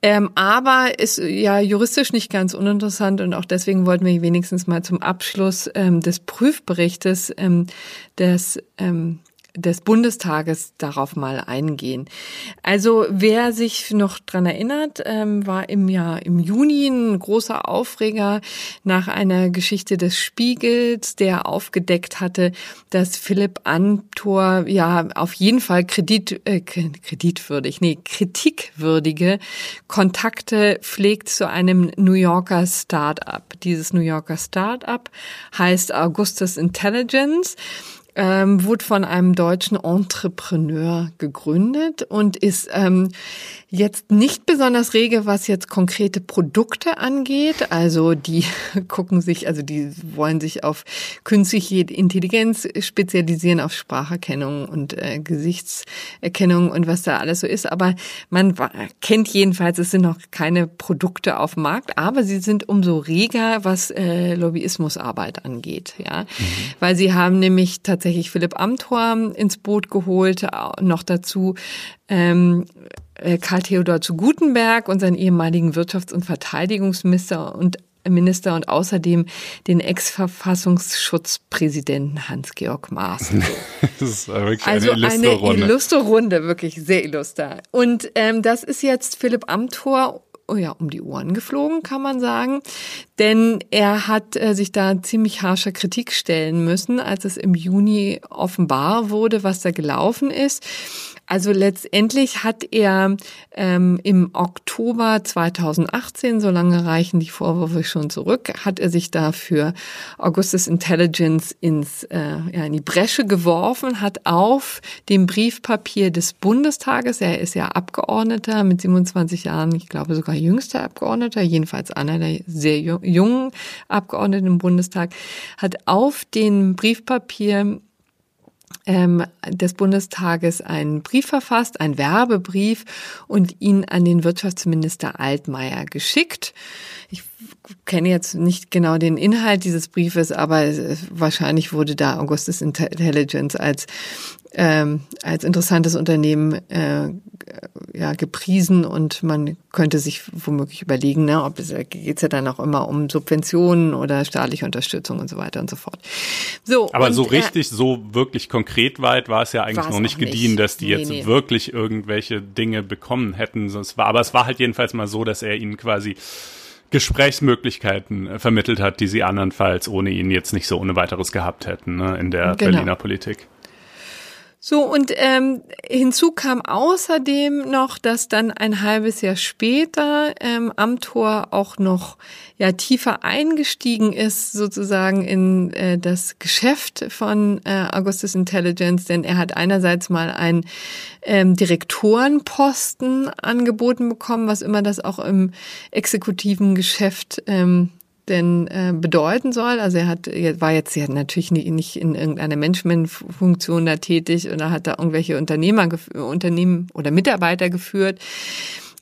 Ähm, aber ist ja juristisch nicht ganz uninteressant und auch deswegen wollten wir wenigstens mal zum Abschluss ähm, des Prüfberichtes ähm, des ähm, des Bundestages darauf mal eingehen. Also wer sich noch dran erinnert, ähm, war im Jahr im Juni ein großer Aufreger nach einer Geschichte des Spiegels, der aufgedeckt hatte, dass Philipp Antor ja auf jeden Fall Kredit äh, kreditwürdig, nee kritikwürdige Kontakte pflegt zu einem New Yorker Start-up. Dieses New Yorker Start-up heißt Augustus Intelligence ähm, wurde von einem deutschen Entrepreneur gegründet und ist ähm, jetzt nicht besonders rege, was jetzt konkrete Produkte angeht. Also die gucken sich, also die wollen sich auf künstliche Intelligenz spezialisieren, auf Spracherkennung und äh, Gesichtserkennung und was da alles so ist. Aber man kennt jedenfalls, es sind noch keine Produkte auf dem Markt, aber sie sind umso reger, was äh, Lobbyismusarbeit angeht. Ja, mhm. weil sie haben nämlich tatsächlich Philipp Amthor ins Boot geholt, noch dazu ähm, äh, Karl Theodor zu Gutenberg und seinen ehemaligen Wirtschafts- und Verteidigungsminister und Minister und außerdem den Ex-Verfassungsschutzpräsidenten Hans-Georg Maaßen. das ist wirklich also eine illustre eine Runde. illustre Runde, wirklich sehr illuster. Und ähm, das ist jetzt Philipp Amthor oh ja, um die Ohren geflogen, kann man sagen. Denn er hat äh, sich da ziemlich harscher Kritik stellen müssen, als es im Juni offenbar wurde, was da gelaufen ist. Also letztendlich hat er ähm, im Oktober 2018, so lange reichen die Vorwürfe schon zurück, hat er sich dafür Augustus Intelligence ins, äh, ja, in die Bresche geworfen, hat auf dem Briefpapier des Bundestages, er ist ja Abgeordneter mit 27 Jahren, ich glaube sogar jüngster Abgeordneter, jedenfalls einer der sehr jungen Abgeordneten im Bundestag, hat auf dem Briefpapier ähm, des Bundestages einen Brief verfasst, einen Werbebrief und ihn an den Wirtschaftsminister Altmaier geschickt. Ich kenne jetzt nicht genau den Inhalt dieses Briefes, aber wahrscheinlich wurde da Augustus Intelligence als ähm, als interessantes Unternehmen äh, ja gepriesen und man könnte sich womöglich überlegen, ne, ob es geht's ja dann auch immer um Subventionen oder staatliche Unterstützung und so weiter und so fort. So, aber und, so richtig, äh, so wirklich konkret weit war es ja eigentlich noch nicht gediehen, nicht. dass die Nee, jetzt nee. wirklich irgendwelche Dinge bekommen hätten. Es war, aber es war halt jedenfalls mal so, dass er ihnen quasi Gesprächsmöglichkeiten äh, vermittelt hat, die sie andernfalls ohne ihn jetzt nicht so ohne weiteres gehabt hätten ne, in der Genau. Berliner Politik. So, und ähm, hinzu kam außerdem noch, dass dann ein halbes Jahr später ähm, Amtor auch noch ja tiefer eingestiegen ist, sozusagen in äh, das Geschäft von äh, Augustus Intelligence, denn er hat einerseits mal einen ähm, Direktorenposten angeboten bekommen, was immer das auch im exekutiven Geschäft ähm, denn äh, bedeuten soll. Also er hat war jetzt ja natürlich nicht in irgendeiner Managementfunktion da tätig oder hat da irgendwelche Unternehmer, Unternehmen oder Mitarbeiter geführt.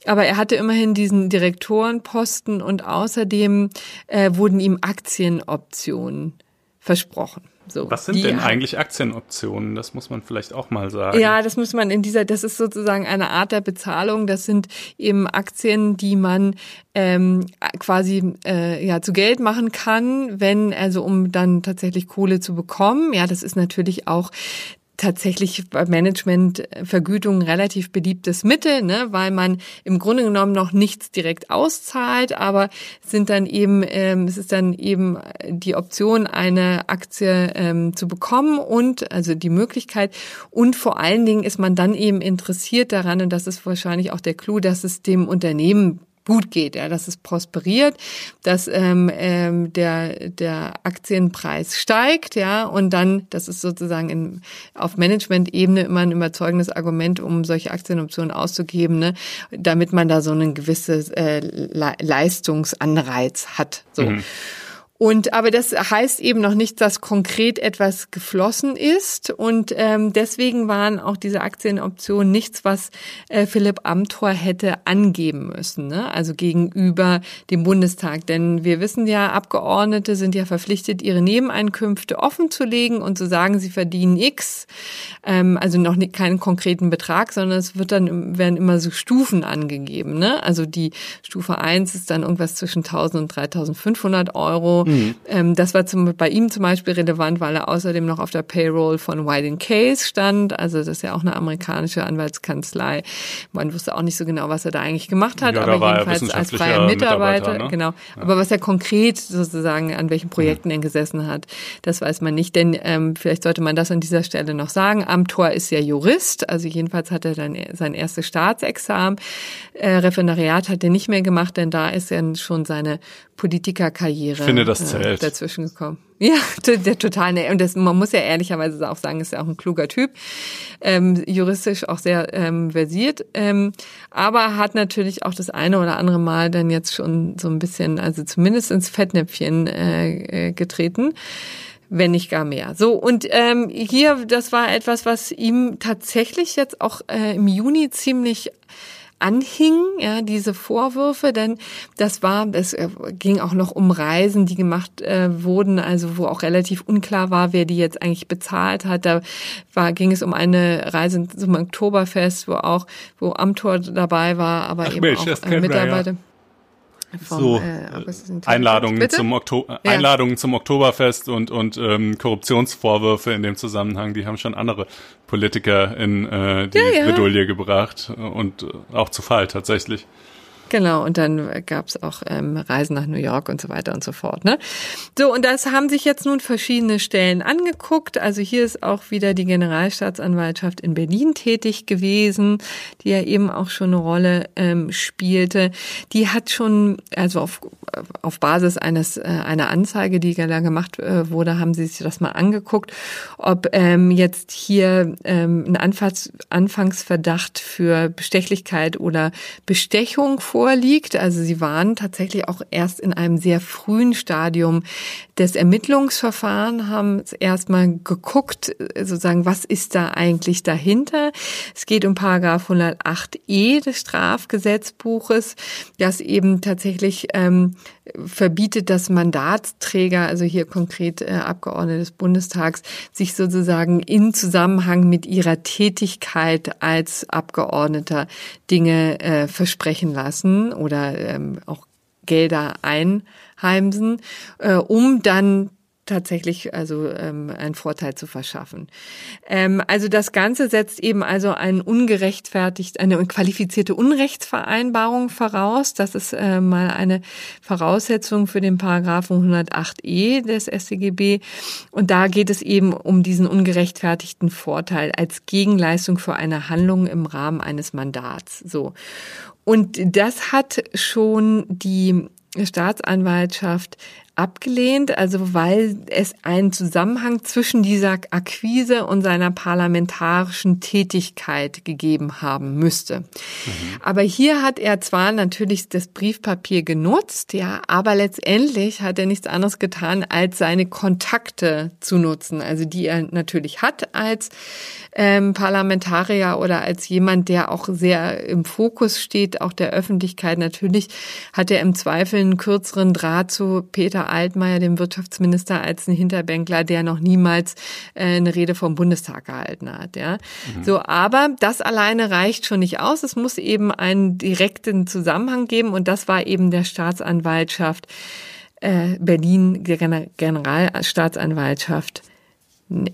Aber er hatte immerhin diesen Direktorenposten und außerdem äh, wurden ihm Aktienoptionen versprochen. So, Was sind denn eigentlich Aktienoptionen? Das muss man vielleicht auch mal sagen. Ja, das muss man in dieser, das ist sozusagen eine Art der Bezahlung. Das sind eben Aktien, die man ähm, quasi äh, ja zu Geld machen kann, wenn also um dann tatsächlich Kohle zu bekommen. Ja, das ist natürlich auch tatsächlich bei Managementvergütungen relativ beliebtes Mittel, ne, weil man im Grunde genommen noch nichts direkt auszahlt, aber sind dann eben, ähm, es ist dann eben die Option, eine Aktie ähm, zu bekommen und also die Möglichkeit. Und vor allen Dingen ist man dann eben interessiert daran und das ist wahrscheinlich auch der Clou, dass es dem Unternehmen gut geht, ja, dass es prosperiert, dass ähm, ähm, der der Aktienpreis steigt, ja, und dann, das ist sozusagen in, auf Management-Ebene immer ein überzeugendes Argument, um solche Aktienoptionen auszugeben, ne, damit man da so einen gewisses äh, Leistungsanreiz hat. So. Mhm. Und aber das heißt eben noch nicht, dass konkret etwas geflossen ist. Und ähm, deswegen waren auch diese Aktienoptionen nichts, was äh, Philipp Amthor hätte angeben müssen, ne? also gegenüber dem Bundestag. Denn wir wissen ja, Abgeordnete sind ja verpflichtet, ihre Nebeneinkünfte offen zu legen und zu sagen, sie verdienen X, ähm, also noch nicht, keinen konkreten Betrag, sondern es wird dann werden immer so Stufen angegeben. Ne? Also die Stufe eins ist dann irgendwas zwischen 1000 und 3500 Euro. Mhm. Ähm, das war zum, bei ihm zum Beispiel relevant, weil er außerdem noch auf der Payroll von White Case stand. Also das ist ja auch eine amerikanische Anwaltskanzlei. Man wusste auch nicht so genau, was er da eigentlich gemacht hat, ja, aber jedenfalls als freier Mitarbeiter, Mitarbeiter ne? genau. Ja. Aber was er konkret sozusagen an welchen Projekten mhm. er gesessen hat, das weiß man nicht. Denn ähm, vielleicht sollte man das an dieser Stelle noch sagen. Amtor ist ja Jurist, also jedenfalls hat er dann sein erstes Staatsexamen. Äh, Referendariat hat er nicht mehr gemacht, denn da ist er schon seine Politikerkarriere ich finde, das äh, zählt. Äh, dazwischen gekommen. Ja, der total ne und das man muss ja ehrlicherweise auch sagen, ist ja auch ein kluger Typ, ähm, juristisch auch sehr ähm, versiert, ähm, aber hat natürlich auch das eine oder andere Mal dann jetzt schon so ein bisschen, also zumindest ins Fettnäpfchen äh, äh getreten wenn nicht gar mehr. So, und ähm, hier, das war etwas, was ihm tatsächlich jetzt auch äh, im Juni ziemlich anhing, ja, diese Vorwürfe, denn das war, es äh, ging auch noch um Reisen, die gemacht äh, wurden, also wo auch relativ unklar war, wer die jetzt eigentlich bezahlt hat. Da war, ging es um eine Reise zum Oktoberfest, wo auch, wo Amtor dabei war, aber Ach, eben Mensch, auch äh, Mitarbeiter. Ja. Vom, so äh, Einladungen zum Okto ja. Einladungen zum Oktoberfest und und ähm, Korruptionsvorwürfe in dem Zusammenhang, die haben schon andere Politiker in äh, die ja, ja. Bredouille gebracht und äh, auch zu Fall tatsächlich. Genau, und dann gab es auch ähm, Reisen nach New York und so weiter und so fort. Ne? So, und das haben sich jetzt nun verschiedene Stellen angeguckt. Also hier ist auch wieder die Generalstaatsanwaltschaft in Berlin tätig gewesen, die ja eben auch schon eine Rolle ähm, spielte. Die hat schon, also auf, auf Basis eines äh, einer Anzeige, die da gemacht äh, wurde, haben sie sich das mal angeguckt, ob ähm, jetzt hier ähm, ein Anfangs Anfangsverdacht für Bestechlichkeit oder Bestechung vorliegt. Also sie waren tatsächlich auch erst in einem sehr frühen Stadium des Ermittlungsverfahrens, haben erstmal geguckt, sozusagen, was ist da eigentlich dahinter. Es geht um Paragraph 108e des Strafgesetzbuches, das eben tatsächlich ähm, verbietet, dass Mandatsträger, also hier konkret äh, Abgeordnete des Bundestags, sich sozusagen in Zusammenhang mit ihrer Tätigkeit als Abgeordneter Dinge äh, versprechen lassen oder ähm, auch Gelder einheimsen, äh, um dann tatsächlich also ähm, einen Vorteil zu verschaffen. Ähm, also das Ganze setzt eben also einen ungerechtfertigt, eine qualifizierte Unrechtsvereinbarung voraus. Das ist äh, mal eine Voraussetzung für den Paragraphen 108e des StGB. Und da geht es eben um diesen ungerechtfertigten Vorteil als Gegenleistung für eine Handlung im Rahmen eines Mandats. So. Und das hat schon die Staatsanwaltschaft abgelehnt, also weil es einen Zusammenhang zwischen dieser Akquise und seiner parlamentarischen Tätigkeit gegeben haben müsste. Mhm. Aber hier hat er zwar natürlich das Briefpapier genutzt, ja, aber letztendlich hat er nichts anderes getan, als seine Kontakte zu nutzen, also die er natürlich hat als ähm, Parlamentarier oder als jemand, der auch sehr im Fokus steht, auch der Öffentlichkeit. Natürlich hat er im Zweifel einen kürzeren Draht zu Peter Altmaier, dem Wirtschaftsminister, als ein Hinterbänkler, der noch niemals äh, eine Rede vom Bundestag gehalten hat. Ja, mhm. so. Aber das alleine reicht schon nicht aus. Es muss eben einen direkten Zusammenhang geben und das war eben der Staatsanwaltschaft äh, Berlin Generalstaatsanwaltschaft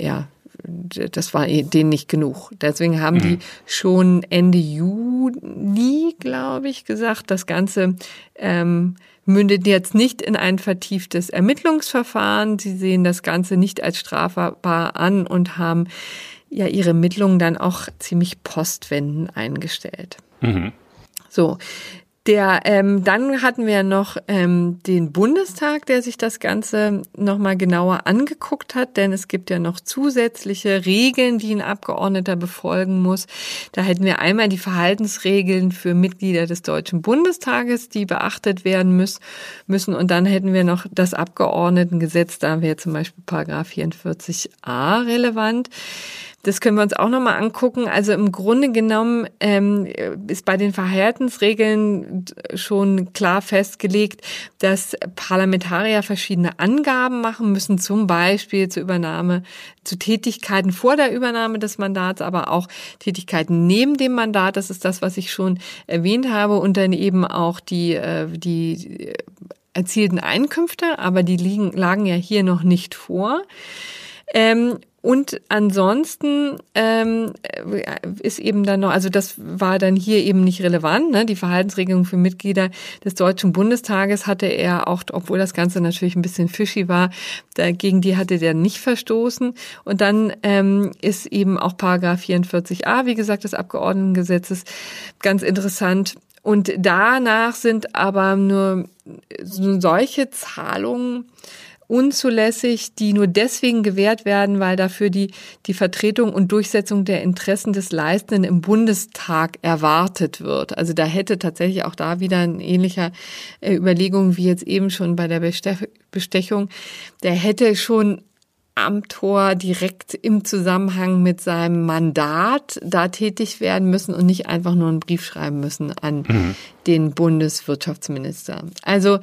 ja das war denen nicht genug. Deswegen haben mhm. die schon Ende Juni, glaube ich, gesagt, das Ganze ähm, mündet jetzt nicht in ein vertieftes Ermittlungsverfahren. Sie sehen das Ganze nicht als strafbar an und haben ja ihre Ermittlungen dann auch ziemlich postwendend eingestellt. Mhm. So, der, ähm, dann hatten wir noch ähm, den Bundestag, der sich das Ganze nochmal genauer angeguckt hat, denn es gibt ja noch zusätzliche Regeln, die ein Abgeordneter befolgen muss. Da hätten wir einmal die Verhaltensregeln für Mitglieder des Deutschen Bundestages, die beachtet werden müssen. müssen. Und dann hätten wir noch das Abgeordnetengesetz, da wäre zum Beispiel Paragraph 44a relevant. Das können wir uns auch nochmal angucken. Also im Grunde genommen ähm, ist bei den Verhaltensregeln schon klar festgelegt, dass Parlamentarier verschiedene Angaben machen müssen, zum Beispiel zur Übernahme, zu Tätigkeiten vor der Übernahme des Mandats, aber auch Tätigkeiten neben dem Mandat. Das ist das, was ich schon erwähnt habe. Und dann eben auch die, äh, die erzielten Einkünfte, aber die liegen, lagen ja hier noch nicht vor. Ähm, und ansonsten ähm, ist eben dann noch, also das war dann hier eben nicht relevant, ne? die Verhaltensregelung für Mitglieder des Deutschen Bundestages hatte er auch, obwohl das Ganze natürlich ein bisschen fishy war, dagegen die hatte der nicht verstoßen. Und dann ähm, ist eben auch Paragraph 44a, wie gesagt, des Abgeordnetengesetzes ganz interessant. Und danach sind aber nur solche Zahlungen unzulässig, die nur deswegen gewährt werden, weil dafür die, die Vertretung und Durchsetzung der Interessen des Leistenden im Bundestag erwartet wird. Also da hätte tatsächlich auch da wieder ein ähnlicher äh, Überlegung wie jetzt eben schon bei der Bestechung, der hätte schon am Tor direkt im Zusammenhang mit seinem Mandat da tätig werden müssen und nicht einfach nur einen Brief schreiben müssen an mhm. den Bundeswirtschaftsminister. Also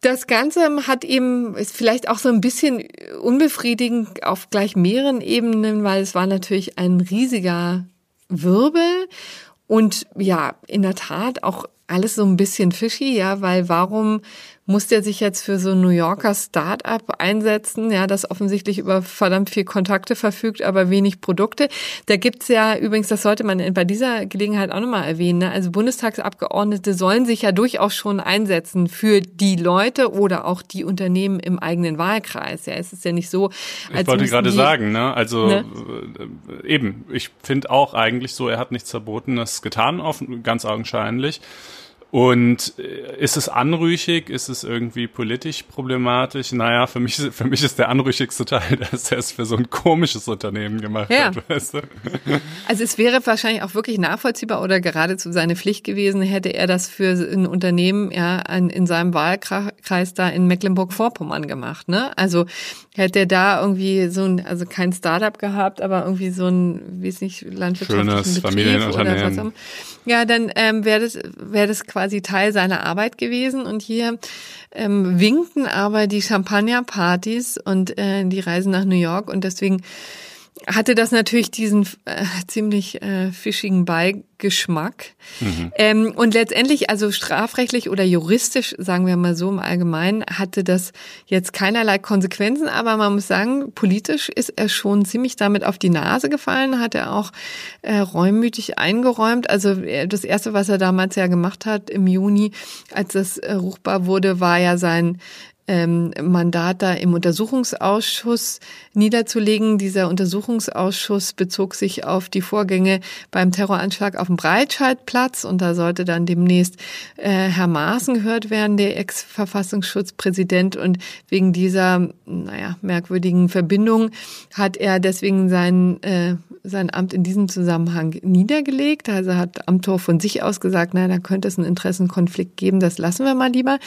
das Ganze hat eben, ist vielleicht auch so ein bisschen unbefriedigend auf gleich mehreren Ebenen, weil es war natürlich ein riesiger Wirbel. Und ja, in der Tat auch alles so ein bisschen fishy, ja, weil warum muss der sich jetzt für so ein New Yorker Start-up einsetzen, ja, das offensichtlich über verdammt viel Kontakte verfügt, aber wenig Produkte. Da gibt's ja übrigens, das sollte man bei dieser Gelegenheit auch nochmal erwähnen, ne? also Bundestagsabgeordnete sollen sich ja durchaus schon einsetzen für die Leute oder auch die Unternehmen im eigenen Wahlkreis. Ja, es ist ja nicht so, als Ich wollte gerade sagen, ne, also ne? Äh, eben, ich finde auch eigentlich so, er hat nichts Verbotenes getan, ganz augenscheinlich. Und äh, ist es anrüchig? Ist es irgendwie politisch problematisch? Naja, für mich, für mich ist der anrüchigste Teil, dass er es für so ein komisches Unternehmen gemacht ja. hat. Weißt du? Also es wäre wahrscheinlich auch wirklich nachvollziehbar oder geradezu seine Pflicht gewesen, hätte er das für ein Unternehmen ja in seinem Wahlkreis da in Mecklenburg-Vorpommern gemacht. Ne? Also hätte er da irgendwie so ein, also kein Startup gehabt, aber irgendwie so ein, wie es nicht, landwirtschaftlichen Schönes Betrieb Familienunternehmen. oder was auch Ja, dann ähm, wäre das, wäre das quasi Teil seiner Arbeit gewesen. Und hier ähm, winkten aber die Champagnerpartys und äh, die Reisen nach New York und deswegen hatte das natürlich diesen äh, ziemlich äh, fischigen Beigeschmack. Mhm. Ähm, und letztendlich, also strafrechtlich oder juristisch, sagen wir mal so im Allgemeinen, hatte das jetzt keinerlei Konsequenzen, aber man muss sagen, politisch ist er schon ziemlich damit auf die Nase gefallen, hat er auch äh, räummütig eingeräumt. Also äh, das Erste, was er damals ja gemacht hat im Juni, als das äh, ruchbar wurde, war ja sein ähm, Mandat da im Untersuchungsausschuss niederzulegen. Dieser Untersuchungsausschuss bezog sich auf die Vorgänge beim Terroranschlag auf dem Breitscheidplatz und da sollte dann demnächst äh, Herr Maaßen gehört werden, der Ex-Verfassungsschutzpräsident und wegen dieser, naja, merkwürdigen Verbindung hat er deswegen sein, äh, sein Amt in diesem Zusammenhang niedergelegt. Also hat Amtor von sich aus gesagt, na, da könnte es einen Interessenkonflikt geben, das lassen wir mal lieber.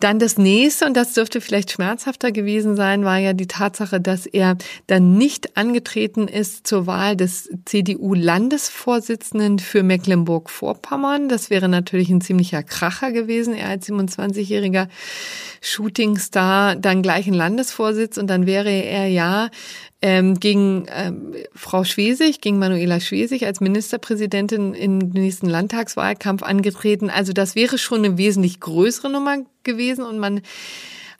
Dann das nächste, und das dürfte vielleicht schmerzhafter gewesen sein, war ja die Tatsache, dass er dann nicht angetreten ist zur Wahl des CDU-Landesvorsitzenden für Mecklenburg-Vorpommern. Das wäre natürlich ein ziemlicher Kracher gewesen. Er als 27-jähriger Shootingstar dann gleich ein Landesvorsitz und dann wäre er ja ähm, gegen ähm, Frau Schwesig, gegen Manuela Schwesig als Ministerpräsidentin im nächsten Landtagswahlkampf angetreten. Also das wäre schon eine wesentlich größere Nummer gewesen und man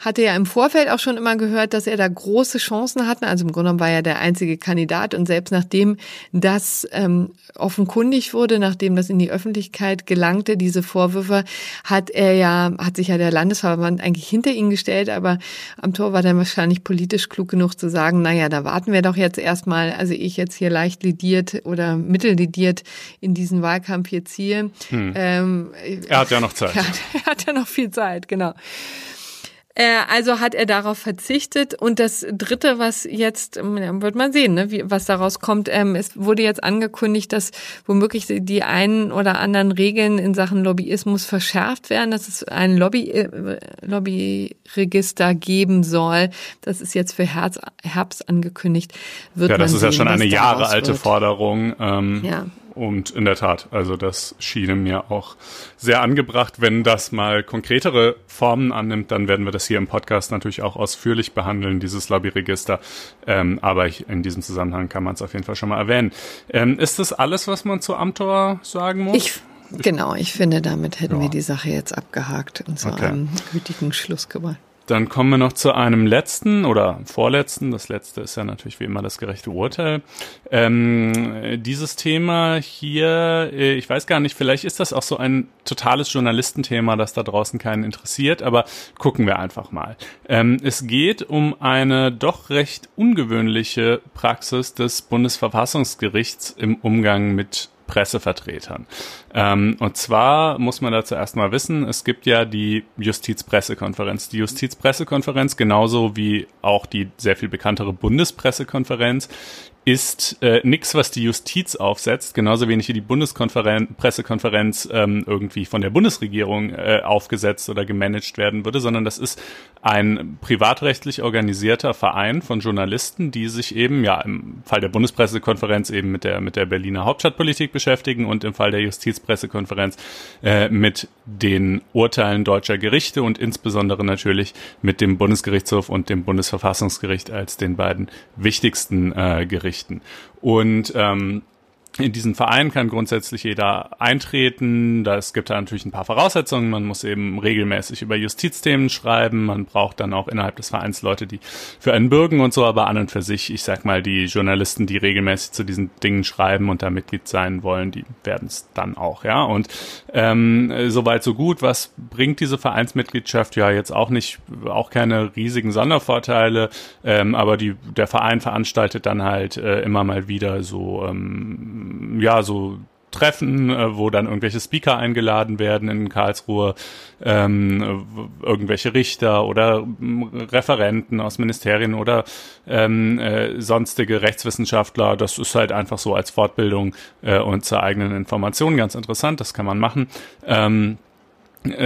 hatte ja im Vorfeld auch schon immer gehört, dass er da große Chancen hatte. Also im Grunde genommen war er der einzige Kandidat und selbst nachdem das ähm, offenkundig wurde, nachdem das in die Öffentlichkeit gelangte, diese Vorwürfe, hat er ja, hat sich ja der Landesverband eigentlich hinter ihn gestellt, aber am Tor war dann wahrscheinlich politisch klug genug zu sagen, naja, da warten wir doch jetzt erstmal, also ich jetzt hier leicht lidiert oder mittellidiert in diesen Wahlkampf hier ziehe. Hm. Ähm, er hat ja noch Zeit. Er hat, er hat ja noch viel Zeit, genau. Äh, also hat er darauf verzichtet. Und das Dritte, was jetzt, ja, wird man sehen, ne, wie, was daraus kommt, ähm, es wurde jetzt angekündigt, dass womöglich die einen oder anderen Regeln in Sachen Lobbyismus verschärft werden, dass es ein Lobby, äh, Lobbyregister geben soll. Das ist jetzt für Herz, Herbst angekündigt. Wird ja, das ist sehen, ja schon eine Jahre alte Forderung. Ähm, ja. Und in der Tat, also das schien mir auch sehr angebracht. Wenn das mal konkretere Formen annimmt, dann werden wir das hier im Podcast natürlich auch ausführlich behandeln, dieses Lobbyregister. Ähm, aber ich, in diesem Zusammenhang kann man es auf jeden Fall schon mal erwähnen. Ähm, ist das alles, was man zu Amtor sagen muss? Ich Genau, ich finde, damit hätten ja. wir die Sache jetzt abgehakt und zu okay. einem gütigen Schluss gebracht. Dann kommen wir noch zu einem letzten oder vorletzten. Das letzte ist ja natürlich wie immer das gerechte Urteil. Ähm, dieses Thema hier, äh, ich weiß gar nicht, vielleicht ist das auch so ein totales Journalistenthema, das da draußen keinen interessiert, aber gucken wir einfach mal. Ähm, es geht um eine doch recht ungewöhnliche Praxis des Bundesverfassungsgerichts im Umgang mit Pressevertretern. Ähm, und zwar muss man dazu erstmal wissen, es gibt ja die Justizpressekonferenz. Die Justizpressekonferenz, genauso wie auch die sehr viel bekanntere Bundespressekonferenz, ist äh, nichts, was die Justiz aufsetzt, genauso wenig wie die Bundespressekonferenz ähm, irgendwie von der Bundesregierung äh, aufgesetzt oder gemanagt werden würde, sondern das ist ein privatrechtlich organisierter Verein von Journalisten, die sich eben ja im Fall der Bundespressekonferenz eben mit der mit der Berliner Hauptstadtpolitik beschäftigen und im Fall der Justizpressekonferenz äh, mit den Urteilen deutscher Gerichte und insbesondere natürlich mit dem Bundesgerichtshof und dem Bundesverfassungsgericht als den beiden wichtigsten äh, Gerichten richten. Und ähm, in diesen Verein kann grundsätzlich jeder eintreten. Das gibt da natürlich ein paar Voraussetzungen. Man muss eben regelmäßig über Justizthemen schreiben. Man braucht dann auch innerhalb des Vereins Leute, die für einen bürgen und so, aber an und für sich, ich sag mal, die Journalisten, die regelmäßig zu diesen Dingen schreiben und da Mitglied sein wollen, die werden es dann auch, ja. Und ähm, soweit so gut. Was bringt diese Vereinsmitgliedschaft? Ja, jetzt auch nicht, auch keine riesigen Sondervorteile, ähm, aber die, der Verein veranstaltet dann halt äh, immer mal wieder so ähm, ja, so Treffen, äh, wo dann irgendwelche Speaker eingeladen werden in Karlsruhe, ähm, irgendwelche Richter oder Referenten aus Ministerien oder ähm, äh, sonstige Rechtswissenschaftler. Das ist halt einfach so als Fortbildung äh, und zur eigenen Information ganz interessant. Das kann man machen. Ähm, äh,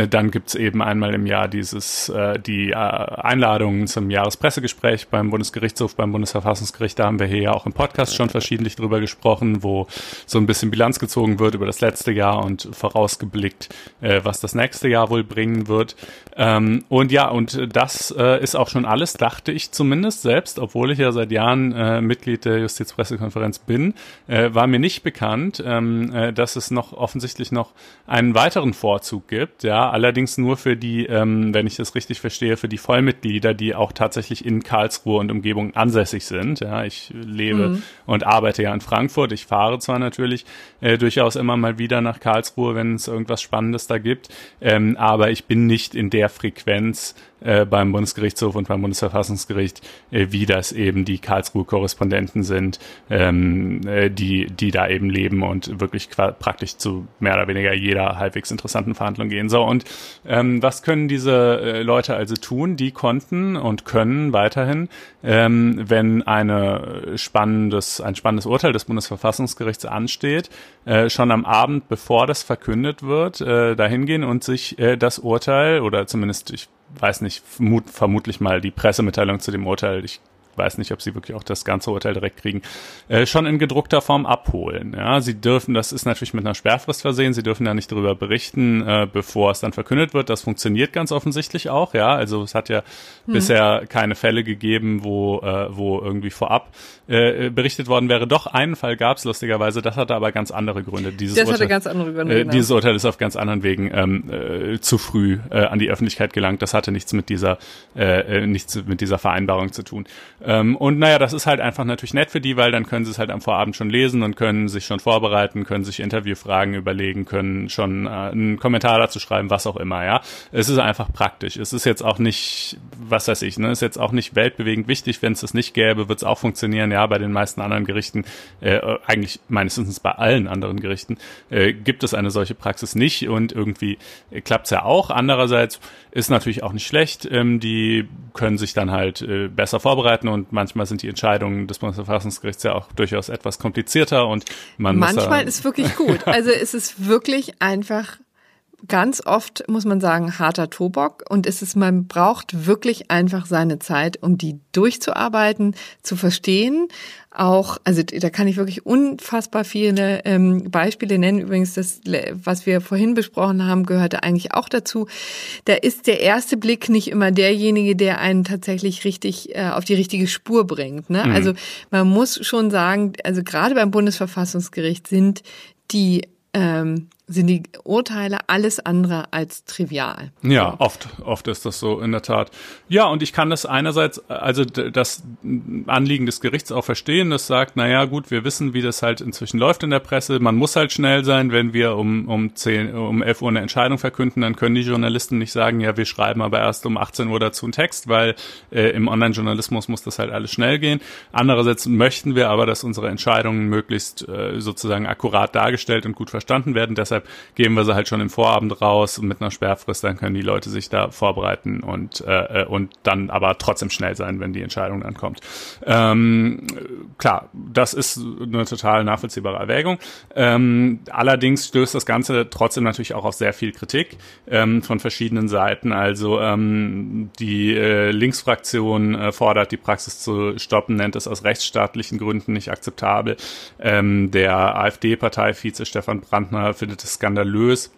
dann gibt's eben einmal im Jahr dieses äh, die äh, Einladungen zum Jahrespressegespräch beim Bundesgerichtshof, beim Bundesverfassungsgericht. Da haben wir hier ja auch im Podcast schon verschiedentlich drüber gesprochen, wo so ein bisschen Bilanz gezogen wird über das letzte Jahr und vorausgeblickt, äh, was das nächste Jahr wohl bringen wird. Ähm, und ja, und das äh, ist auch schon alles, dachte ich zumindest selbst, obwohl ich ja seit Jahren äh, Mitglied der Justizpressekonferenz bin, äh, war mir nicht bekannt, ähm, äh, dass es noch offensichtlich noch einen weiteren Vorzug gibt ja, allerdings nur für die, ähm, wenn ich das richtig verstehe, für die Vollmitglieder, die auch tatsächlich in Karlsruhe und Umgebung ansässig sind. Ja, ich lebe mhm. und arbeite ja in Frankfurt. Ich fahre zwar natürlich äh, durchaus immer mal wieder nach Karlsruhe, wenn es irgendwas Spannendes da gibt, ähm, aber ich bin nicht in der Frequenz äh, beim Bundesgerichtshof und beim Bundesverfassungsgericht, äh, wie das eben die Karlsruhe-Korrespondenten sind, ähm, äh, die, die da eben leben und wirklich praktisch zu mehr oder weniger jeder halbwegs interessanten Verhandlung gehen. So, und ähm, was können diese äh, Leute also tun? Die konnten und können weiterhin, ähm, wenn eine spannendes, ein spannendes Urteil des Bundesverfassungsgerichts ansteht, äh, schon am Abend, bevor das verkündet wird, äh, dahin gehen und sich äh, das Urteil oder zumindest ich weiß nicht, vermut, vermutlich mal die Pressemitteilung zu dem Urteil. Ich weiß nicht, ob sie wirklich auch das ganze Urteil direkt kriegen, äh, schon in gedruckter Form abholen. Ja, sie dürfen, das ist natürlich mit einer Sperrfrist versehen, sie dürfen da nicht darüber berichten, äh, bevor es dann verkündet wird. Das funktioniert ganz offensichtlich auch, ja. Also es hat ja hm. bisher keine Fälle gegeben, wo, äh, wo irgendwie vorab äh, berichtet worden wäre. Doch einen Fall gab es lustigerweise, das hatte aber ganz andere Gründe. Dieses das Urteil, hatte ganz andere Gründe. Äh, genau. Dieses Urteil ist auf ganz anderen Wegen ähm, äh, zu früh an die Öffentlichkeit gelangt. Das hatte nichts mit dieser, nichts mit dieser Vereinbarung zu tun. Ähm, und naja, das ist halt einfach natürlich nett für die, weil dann können sie es halt am Vorabend schon lesen und können sich schon vorbereiten, können sich Interviewfragen überlegen, können schon äh, einen Kommentar dazu schreiben, was auch immer, ja. Es ist einfach praktisch. Es ist jetzt auch nicht, was weiß ich, ne, ist jetzt auch nicht weltbewegend wichtig. Wenn es das nicht gäbe, wird es auch funktionieren, ja. Bei den meisten anderen Gerichten, äh, eigentlich meines Wissens bei allen anderen Gerichten, äh, gibt es eine solche Praxis nicht und irgendwie äh, klappt es ja auch. Andererseits ist natürlich auch nicht schlecht. Ähm, die können sich dann halt äh, besser vorbereiten und manchmal sind die Entscheidungen des Bundesverfassungsgerichts ja auch durchaus etwas komplizierter und man manchmal muss ist wirklich gut. Also es ist wirklich einfach ganz oft, muss man sagen, harter Tobok und es ist, man braucht wirklich einfach seine Zeit, um die durchzuarbeiten, zu verstehen. Auch, also da kann ich wirklich unfassbar viele ähm, Beispiele nennen. Übrigens, das, was wir vorhin besprochen haben, gehörte eigentlich auch dazu. Da ist der erste Blick nicht immer derjenige, der einen tatsächlich richtig äh, auf die richtige Spur bringt. Ne? Mhm. Also man muss schon sagen, also gerade beim Bundesverfassungsgericht sind die ähm, sind die Urteile alles andere als trivial. Ja, oft, oft ist das so in der Tat. Ja, und ich kann das einerseits, also das Anliegen des Gerichts auch verstehen, das sagt, na ja, gut, wir wissen, wie das halt inzwischen läuft in der Presse. Man muss halt schnell sein, wenn wir um um 10, um 11 Uhr eine Entscheidung verkünden, dann können die Journalisten nicht sagen, ja, wir schreiben aber erst um 18 Uhr dazu einen Text, weil äh, im Online-Journalismus muss das halt alles schnell gehen. Andererseits möchten wir aber, dass unsere Entscheidungen möglichst äh, sozusagen akkurat dargestellt und gut verstanden werden. Deshalb deshalb geben wir sie halt schon im Vorabend raus mit einer Sperrfrist, dann können die Leute sich da vorbereiten und, äh, äh, und dann aber trotzdem schnell sein, wenn die Entscheidung dann kommt. Ähm, klar, das ist eine total nachvollziehbare Erwägung. Ähm, allerdings stößt das Ganze trotzdem natürlich auch auf sehr viel Kritik ähm, von verschiedenen Seiten. Also ähm, die äh, Linksfraktion äh, fordert, die Praxis zu stoppen, nennt es aus rechtsstaatlichen Gründen nicht akzeptabel. Ähm, der AfD-Parteivize Stefan Brandner findet es skandalös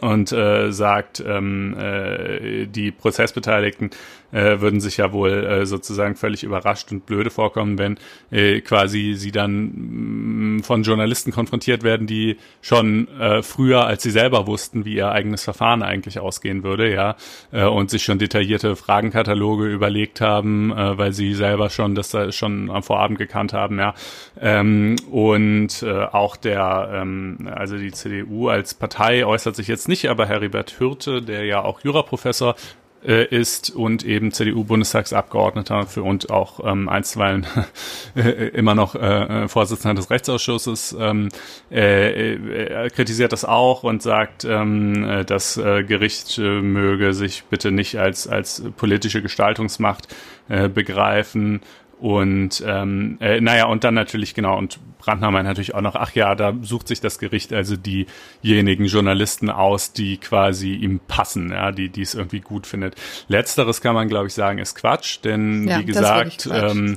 und äh, sagt, ähm, äh, die Prozessbeteiligten äh, würden sich ja wohl äh, sozusagen völlig überrascht und blöde vorkommen, wenn äh, quasi sie dann mh, mm, von Journalisten konfrontiert werden, die schon äh, früher, als sie selber wussten, wie ihr eigenes Verfahren eigentlich ausgehen würde, ja, äh, und sich schon detaillierte Fragenkataloge überlegt haben, äh, weil sie selber schon das äh, schon am Vorabend gekannt haben, ja, ähm, und äh, auch der, ähm, also die CDU als Partei äußert sich jetzt nicht, aber Heribert Hürte, der ja auch Juraprofessor äh, ist und eben CDU-Bundestagsabgeordneter für und auch ähm, einstweilen äh, immer noch äh, Vorsitzender des Rechtsausschusses, ähm, äh, äh, kritisiert das auch und sagt, ähm, äh, das äh, Gericht äh, möge sich bitte nicht als, als politische Gestaltungsmacht äh, begreifen Und ähm, äh, naja, und dann natürlich, genau, und Brandner meint natürlich auch noch, ach ja, da sucht sich das Gericht also diejenigen Journalisten aus, die quasi ihm passen, ja, die die es irgendwie gut findet. Letzteres kann man, glaube ich, sagen, ist Quatsch, denn ja, wie gesagt, ähm, äh,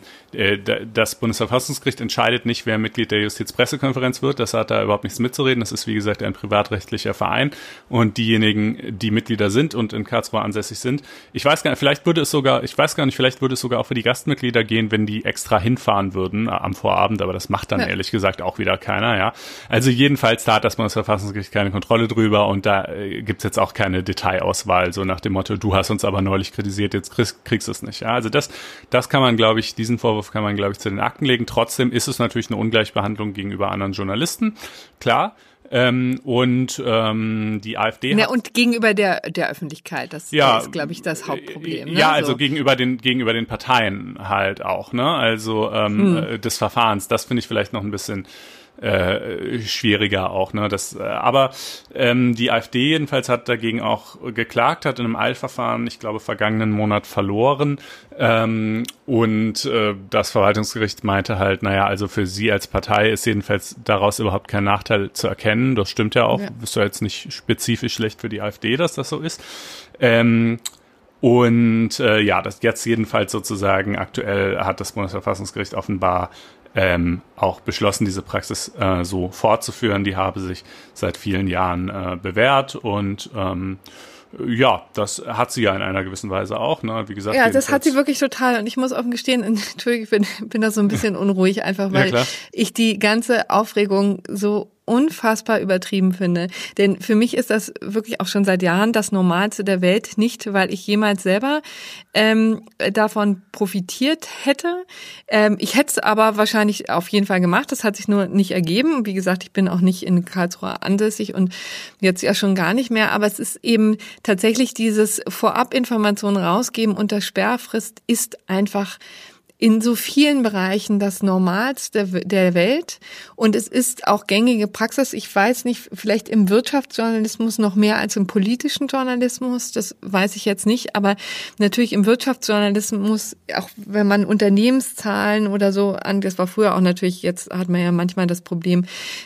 das Bundesverfassungsgericht entscheidet nicht, wer Mitglied der Justizpressekonferenz wird. Das hat da überhaupt nichts mitzureden. Das ist, wie gesagt, ein privatrechtlicher Verein. Und diejenigen, die Mitglieder sind und in Karlsruhe ansässig sind, ich weiß gar nicht, vielleicht würde es sogar, ich weiß gar nicht, vielleicht würde es sogar auch für die Gastmitglieder gehen, wenn die extra hinfahren würden äh, am Vorabend, aber das macht dann ja. ehrlich gesagt auch wieder keiner, ja. Also jedenfalls, da hat das Bundesverfassungsgericht keine Kontrolle drüber und da äh, gibt's jetzt auch keine Detailauswahl, so nach dem Motto, du hast uns aber neulich kritisiert, jetzt kriegst, kriegst du es nicht. Ja. Also das, das kann man, glaube ich, diesen Vorwurf kann man, glaube ich, zu den Akten legen. Trotzdem ist es natürlich eine Ungleichbehandlung gegenüber anderen Journalisten, klar. Ähm, und ähm, die AfD. Ja, und gegenüber der der Öffentlichkeit, das ja, ist, glaube ich, das Hauptproblem. Ne? Ja, also so. gegenüber den gegenüber den Parteien halt auch, ne? Also ähm, hm. des Verfahrens. Das finde ich vielleicht noch ein bisschen äh, schwieriger auch. Ne? Das, äh, aber ähm, die AfD jedenfalls hat dagegen auch geklagt, hat in einem Eilverfahren, ich glaube, vergangenen Monat verloren. Ähm, und äh, das Verwaltungsgericht meinte halt, naja, also für sie als Partei ist jedenfalls daraus überhaupt kein Nachteil zu erkennen. Das stimmt ja auch. Ja. Ist ja jetzt nicht spezifisch schlecht für die AfD, dass das so ist. Ähm, und äh, ja, das jetzt jedenfalls sozusagen aktuell hat das Bundesverfassungsgericht offenbar ähm, auch beschlossen, diese Praxis äh, so fortzuführen. Die habe sich seit vielen Jahren äh, bewährt und ähm, ja, das hat sie ja in einer gewissen Weise auch, ne? Wie gesagt. Ja, das hat sie wirklich total. Und ich muss offen gestehen, Entschuldigung, ich bin, bin da so ein bisschen unruhig, einfach weil ja, ich die ganze Aufregung so unfassbar übertrieben finde. Denn für mich ist das wirklich auch schon seit Jahren das Normalste der Welt. Nicht, weil ich jemals selber ähm, davon profitiert hätte. Ähm, ich hätte es aber wahrscheinlich auf jeden Fall gemacht. Das hat sich nur nicht ergeben. Wie gesagt, ich bin auch nicht in Karlsruhe ansässig und jetzt ja schon gar nicht mehr. Aber es ist eben tatsächlich dieses Vorabinformationen rausgeben unter Sperrfrist ist einfach in so vielen Bereichen das Normalste der Welt und es ist auch gängige Praxis. Ich weiß nicht, vielleicht im Wirtschaftsjournalismus noch mehr als im politischen Journalismus, das weiß ich jetzt nicht, aber natürlich im Wirtschaftsjournalismus, auch wenn man Unternehmenszahlen oder so an, das war früher auch natürlich, jetzt hat man ja manchmal das Problem,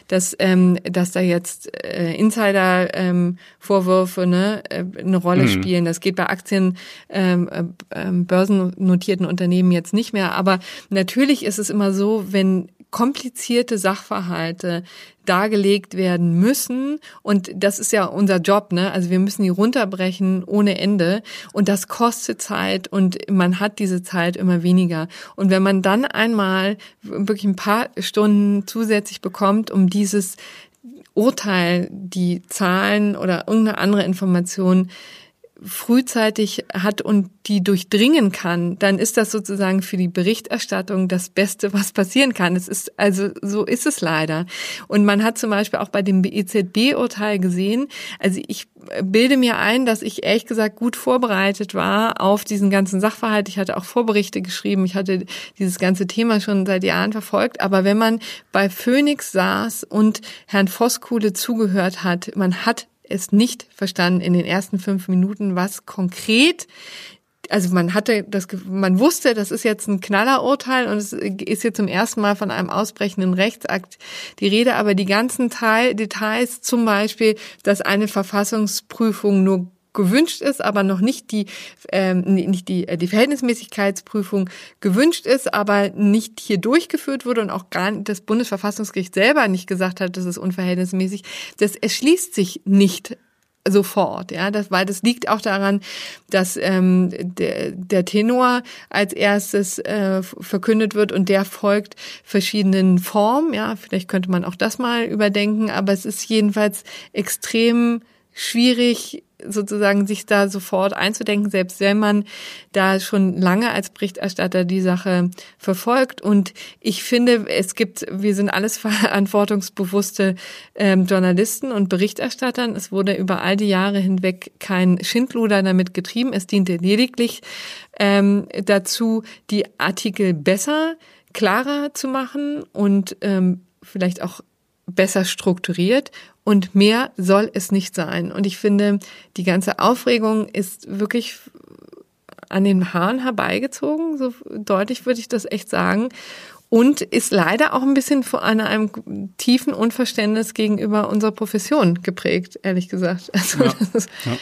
dass, ähm, dass da jetzt äh, Insider-Vorwürfe ähm, ne, äh, eine Rolle mhm. spielen. Das geht bei Aktien ähm, äh, ähm, börsennotierten Unternehmen jetzt nicht mehr mehr. Aber natürlich ist es immer so, wenn komplizierte Sachverhalte dargelegt werden müssen. Und das ist ja unser Job, ne? Also wir müssen die runterbrechen ohne Ende. Und das kostet Zeit und man hat diese Zeit immer weniger. Und wenn man dann einmal wirklich ein paar Stunden zusätzlich bekommt, um dieses Urteil, die Zahlen oder irgendeine andere Information frühzeitig hat und die durchdringen kann, dann ist das sozusagen für die Berichterstattung das Beste, was passieren kann. Es ist, also so ist es leider. Und man hat zum Beispiel auch bei dem EZB-Urteil gesehen, also ich bilde mir ein, dass ich ehrlich gesagt gut vorbereitet war auf diesen ganzen Sachverhalt. Ich hatte auch Vorberichte geschrieben. Ich hatte dieses ganze Thema schon seit Jahren verfolgt. Aber wenn man bei Phoenix saß und Herrn Voskuhle zugehört hat, man hat es nicht verstanden in den ersten fünf Minuten, was konkret also man hatte das, man wusste, das ist jetzt ein Knallerurteil und es ist jetzt zum ersten Mal von einem ausbrechenden Rechtsakt die Rede, aber die ganzen Teil, Details, zum Beispiel, dass eine Verfassungsprüfung nur gewünscht ist, aber noch nicht die ähm, nicht die äh, die Verhältnismäßigkeitsprüfung gewünscht ist, aber nicht hier durchgeführt wurde und auch gar das Bundesverfassungsgericht selber nicht gesagt hat, das ist unverhältnismäßig. Das erschließt sich nicht sofort, ja, das, weil das liegt auch daran, dass ähm, der, der Tenor als erstes äh, verkündet wird und der folgt verschiedenen Formen, ja, vielleicht könnte man auch das mal überdenken, aber es ist jedenfalls extrem schwierig sozusagen sich da sofort einzudenken, selbst wenn man da schon lange als Berichterstatter die Sache verfolgt. Und ich finde, es gibt, wir sind alles verantwortungsbewusste ähm, Journalisten und Berichterstattern. Es wurde über all die Jahre hinweg kein Schindluder damit getrieben. Es diente lediglich ähm, dazu, die Artikel besser, klarer zu machen und ähm, vielleicht auch besser strukturiert und mehr soll es nicht sein. Und ich finde, die ganze Aufregung ist wirklich an den Haaren herbeigezogen, so deutlich würde ich das echt sagen. Und ist leider auch ein bisschen von einem tiefen Unverständnis gegenüber unserer Profession geprägt, ehrlich gesagt. Also ja, das ist ja.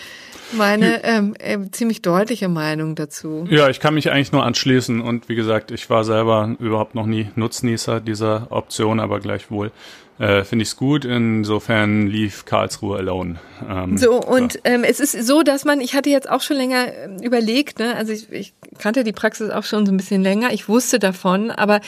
Meine ähm, äh, ziemlich deutliche Meinung dazu. Ja, ich kann mich eigentlich nur anschließen. Und wie gesagt, ich war selber überhaupt noch nie Nutznießer dieser Option, aber gleichwohl äh, finde ich es gut. Insofern lief Karlsruhe alone. Ähm, so, und ja. ähm, es ist so, dass man, ich hatte jetzt auch schon länger ähm, überlegt, ne, also ich, ich kannte die Praxis auch schon so ein bisschen länger, ich wusste davon, aber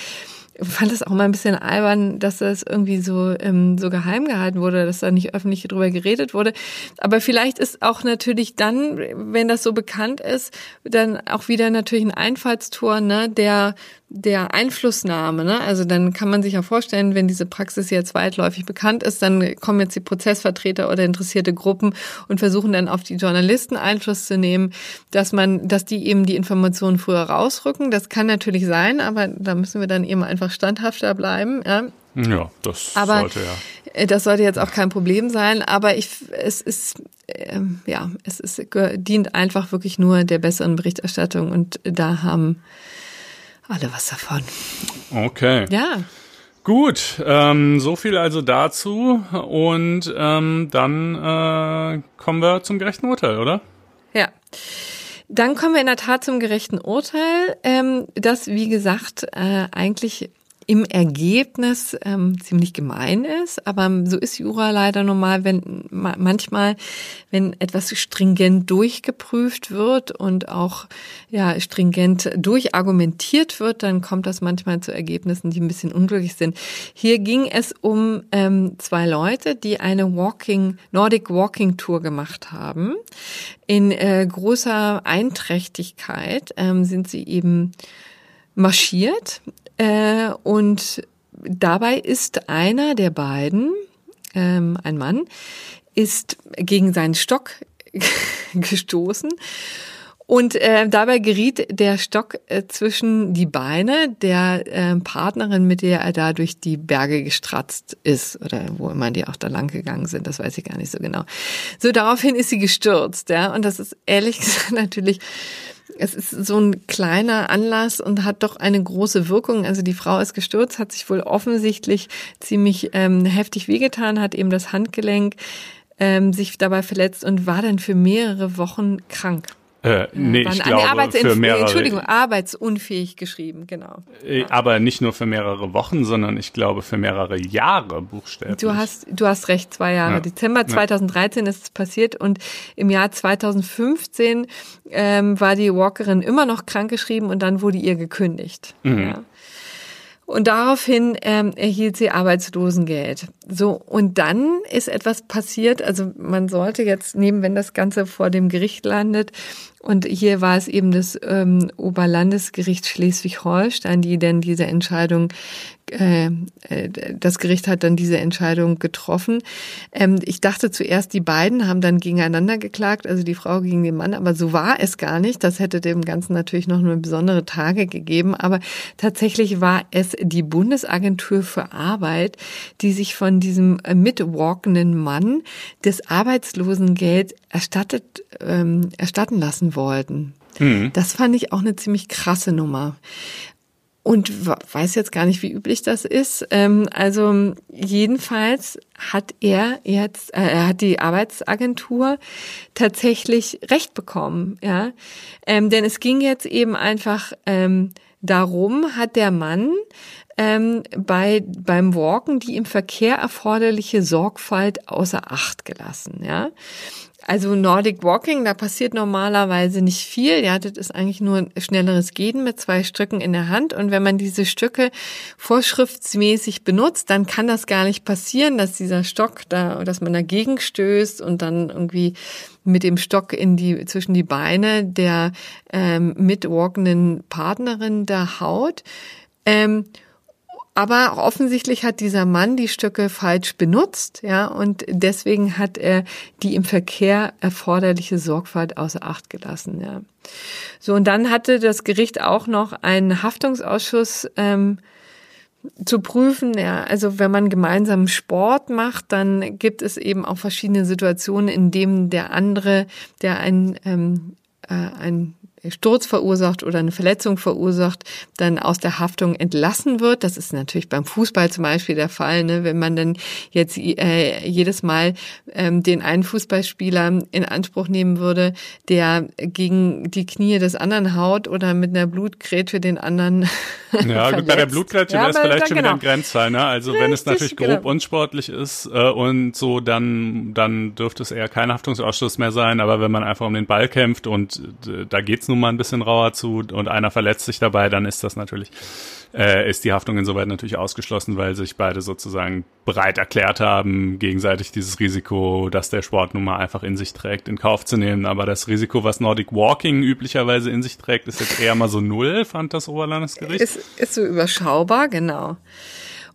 fand es auch mal ein bisschen albern, dass das irgendwie so, ähm, so geheim gehalten wurde, dass da nicht öffentlich drüber geredet wurde. Aber vielleicht ist auch natürlich dann, wenn das so bekannt ist, dann auch wieder natürlich ein Einfallstor, ne, der der Einflussnahme, ne? Also dann kann man sich ja vorstellen, wenn diese Praxis jetzt weitläufig bekannt ist, dann kommen jetzt die Prozessvertreter oder interessierte Gruppen und versuchen dann auf die Journalisten Einfluss zu nehmen, dass man, dass die eben die Informationen früher rausrücken. Das kann natürlich sein, aber da müssen wir dann eben einfach standhafter bleiben. Ja, ja das aber sollte ja. Äh, das sollte jetzt auch kein Problem sein, aber ich, es ist, äh, ja, es ist, dient einfach wirklich nur der besseren Berichterstattung und da haben alle was davon. Okay. Ja. Gut, ähm, so viel also dazu und ähm, dann äh, kommen wir zum gerechten Urteil, oder? Ja. Dann kommen wir in der Tat zum gerechten Urteil, ähm, das wie gesagt äh, eigentlich im Ergebnis ähm, ziemlich gemein ist, aber so ist Jura leider normal, wenn manchmal, wenn etwas stringent durchgeprüft wird und auch ja stringent durchargumentiert wird, dann kommt das manchmal zu Ergebnissen, die ein bisschen unglücklich sind. Hier ging es um ähm, zwei Leute, die eine Walking Nordic Walking Tour gemacht haben. In äh, großer Einträchtigkeit ähm, sind sie eben marschiert äh, und dabei ist einer der beiden, ähm, ein Mann, ist gegen seinen Stock gestoßen und äh, dabei geriet der Stock äh, zwischen die Beine der äh, Partnerin, mit der er da durch die Berge gestratzt ist oder wo immer die auch da lang gegangen sind, das weiß ich gar nicht so genau. So daraufhin ist sie gestürzt, ja, und das ist ehrlich gesagt natürlich es ist so ein kleiner Anlass und hat doch eine große Wirkung. Also die Frau ist gestürzt, hat sich wohl offensichtlich ziemlich ähm, heftig wehgetan, hat eben das Handgelenk ähm, sich dabei verletzt und war dann für mehrere Wochen krank. Äh, nee, ich glaube für mehrere. Entschuldigung, arbeitsunfähig geschrieben, genau. Äh, aber nicht nur für mehrere Wochen, sondern ich glaube für mehrere Jahre buchstäblich. Du hast, du hast recht, zwei Jahre. Ja. Dezember 2013 ja. ist es passiert und im Jahr 2015 ähm, war die Walkerin immer noch krankgeschrieben und dann wurde ihr gekündigt. Mhm. Ja. Und daraufhin ähm, erhielt sie Arbeitslosengeld. So, und dann ist etwas passiert, also man sollte jetzt nehmen, wenn das Ganze vor dem Gericht landet, und hier war es eben das ähm, Oberlandesgericht Schleswig-Holstein, die denn diese Entscheidung äh, äh, das Gericht hat dann diese Entscheidung getroffen. Ähm, ich dachte zuerst, die beiden haben dann gegeneinander geklagt, also die Frau gegen den Mann, aber so war es gar nicht. Das hätte dem Ganzen natürlich noch eine besondere Tage gegeben, aber tatsächlich war es die Bundesagentur für Arbeit, die sich von diesem mitwalkenden Mann das Arbeitslosengeld erstattet, ähm, erstatten lassen wollten. Mhm. Das fand ich auch eine ziemlich krasse Nummer und weiß jetzt gar nicht, wie üblich das ist. Ähm, also jedenfalls hat er jetzt, äh, er hat die Arbeitsagentur tatsächlich Recht bekommen, ja, ähm, denn es ging jetzt eben einfach ähm, darum, hat der Mann ähm, bei beim Walken die im Verkehr erforderliche Sorgfalt außer Acht gelassen, ja. Also Nordic Walking, da passiert normalerweise nicht viel. Ja, das ist eigentlich nur ein schnelleres Gehen mit zwei Stücken in der Hand. Und wenn man diese Stücke vorschriftsmäßig benutzt, dann kann das gar nicht passieren, dass dieser Stock da, dass man dagegen stößt und dann irgendwie mit dem Stock in die, zwischen die Beine der ähm, mitwalkenden Partnerin da haut. Ähm, aber offensichtlich hat dieser Mann die Stöcke falsch benutzt, ja, und deswegen hat er die im Verkehr erforderliche Sorgfalt außer Acht gelassen, ja. So, und dann hatte das Gericht auch noch einen Haftungsausschuss ähm, zu prüfen, ja, also wenn man gemeinsam Sport macht, dann gibt es eben auch verschiedene Situationen, in denen der andere, der ein, ähm, äh, ein Sturz verursacht oder eine Verletzung verursacht, dann aus der Haftung entlassen wird. Das ist natürlich beim Fußball zum Beispiel der Fall, ne? wenn man dann jetzt äh, jedes Mal ähm, den einen Fußballspieler in Anspruch nehmen würde, der gegen die Knie des anderen haut oder mit einer Blutgrätsche den anderen Ja, gut, bei der Blutgrätsche ja, wäre es vielleicht schon genau. wieder ein Grenzfall. Ne? Also Richtig, wenn es natürlich grob genau. unsportlich ist äh, und so, dann, dann dürfte es eher kein Haftungsausschuss mehr sein. Aber wenn man einfach um den Ball kämpft und äh, da geht's nun mal ein bisschen rauer zu und einer verletzt sich dabei, dann ist das natürlich äh, ist die Haftung insoweit natürlich ausgeschlossen, weil sich beide sozusagen bereit erklärt haben, gegenseitig dieses Risiko, das der Sport nun mal einfach in sich trägt, in Kauf zu nehmen. Aber das Risiko, was Nordic Walking üblicherweise in sich trägt, ist jetzt eher mal so null, fand das Oberlandesgericht. Ist, ist so überschaubar, genau.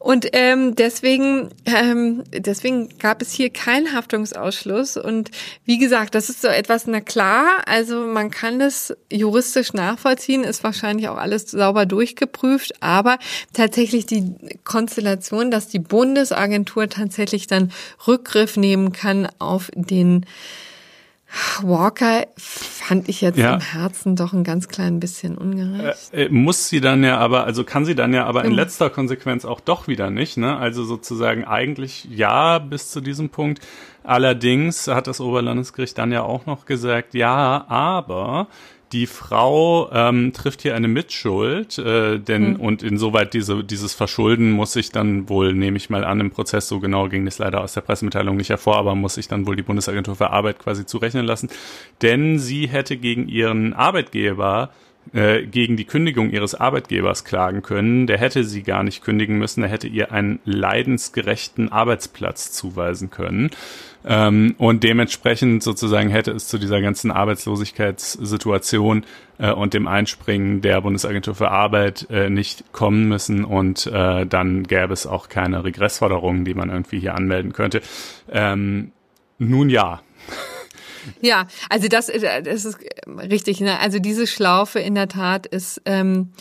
Und ähm, deswegen, ähm, deswegen gab es hier keinen Haftungsausschluss. Und wie gesagt, das ist so etwas, na klar, also man kann das juristisch nachvollziehen, ist wahrscheinlich auch alles sauber durchgeprüft, aber tatsächlich die Konstellation, dass die Bundesagentur tatsächlich dann Rückgriff nehmen kann auf den Walker fand ich jetzt ja. im Herzen doch ein ganz klein bisschen ungerecht. Äh, äh, muss sie dann ja aber, also kann sie dann ja aber in letzter Konsequenz auch doch wieder nicht, ne? Also sozusagen eigentlich ja bis zu diesem Punkt. Allerdings hat das Oberlandesgericht dann ja auch noch gesagt, ja, aber die Frau ähm, trifft hier eine Mitschuld, äh, denn mhm. und insoweit diese, dieses Verschulden muss sich dann wohl, nehme ich mal an, im Prozess, so genau ging es leider aus der Pressemitteilung nicht hervor, aber muss sich dann wohl die Bundesagentur für Arbeit quasi zurechnen lassen, denn sie hätte gegen ihren Arbeitgeber äh, gegen die Kündigung ihres Arbeitgebers klagen können. Der hätte sie gar nicht kündigen müssen, er hätte ihr einen leidensgerechten Arbeitsplatz zuweisen können. Ähm, und dementsprechend sozusagen hätte es zu dieser ganzen Arbeitslosigkeitssituation äh, und dem Einspringen der Bundesagentur für Arbeit äh, nicht kommen müssen und äh, dann gäbe es auch keine Regressforderungen, die man irgendwie hier anmelden könnte. Ähm, nun ja. Ja, also das, das ist richtig. Ne? Also diese Schlaufe in der Tat ist ähm,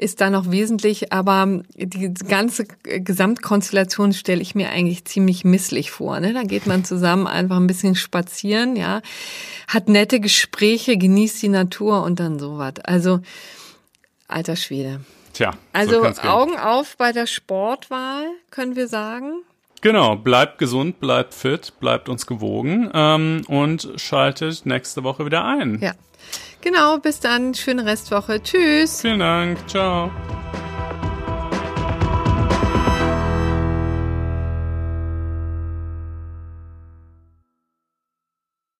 ist da noch wesentlich, aber die ganze Gesamtkonstellation stelle ich mir eigentlich ziemlich misslich vor. Ne? Da geht man zusammen einfach ein bisschen spazieren, ja, hat nette Gespräche, genießt die Natur und dann sowas. Also alter Schwede. Tja. Also so Augen auf bei der Sportwahl, können wir sagen. Genau, bleibt gesund, bleibt fit, bleibt uns gewogen ähm, und schaltet nächste Woche wieder ein. Ja. Genau, bis dann. Schöne Restwoche. Tschüss. Vielen Dank. Ciao.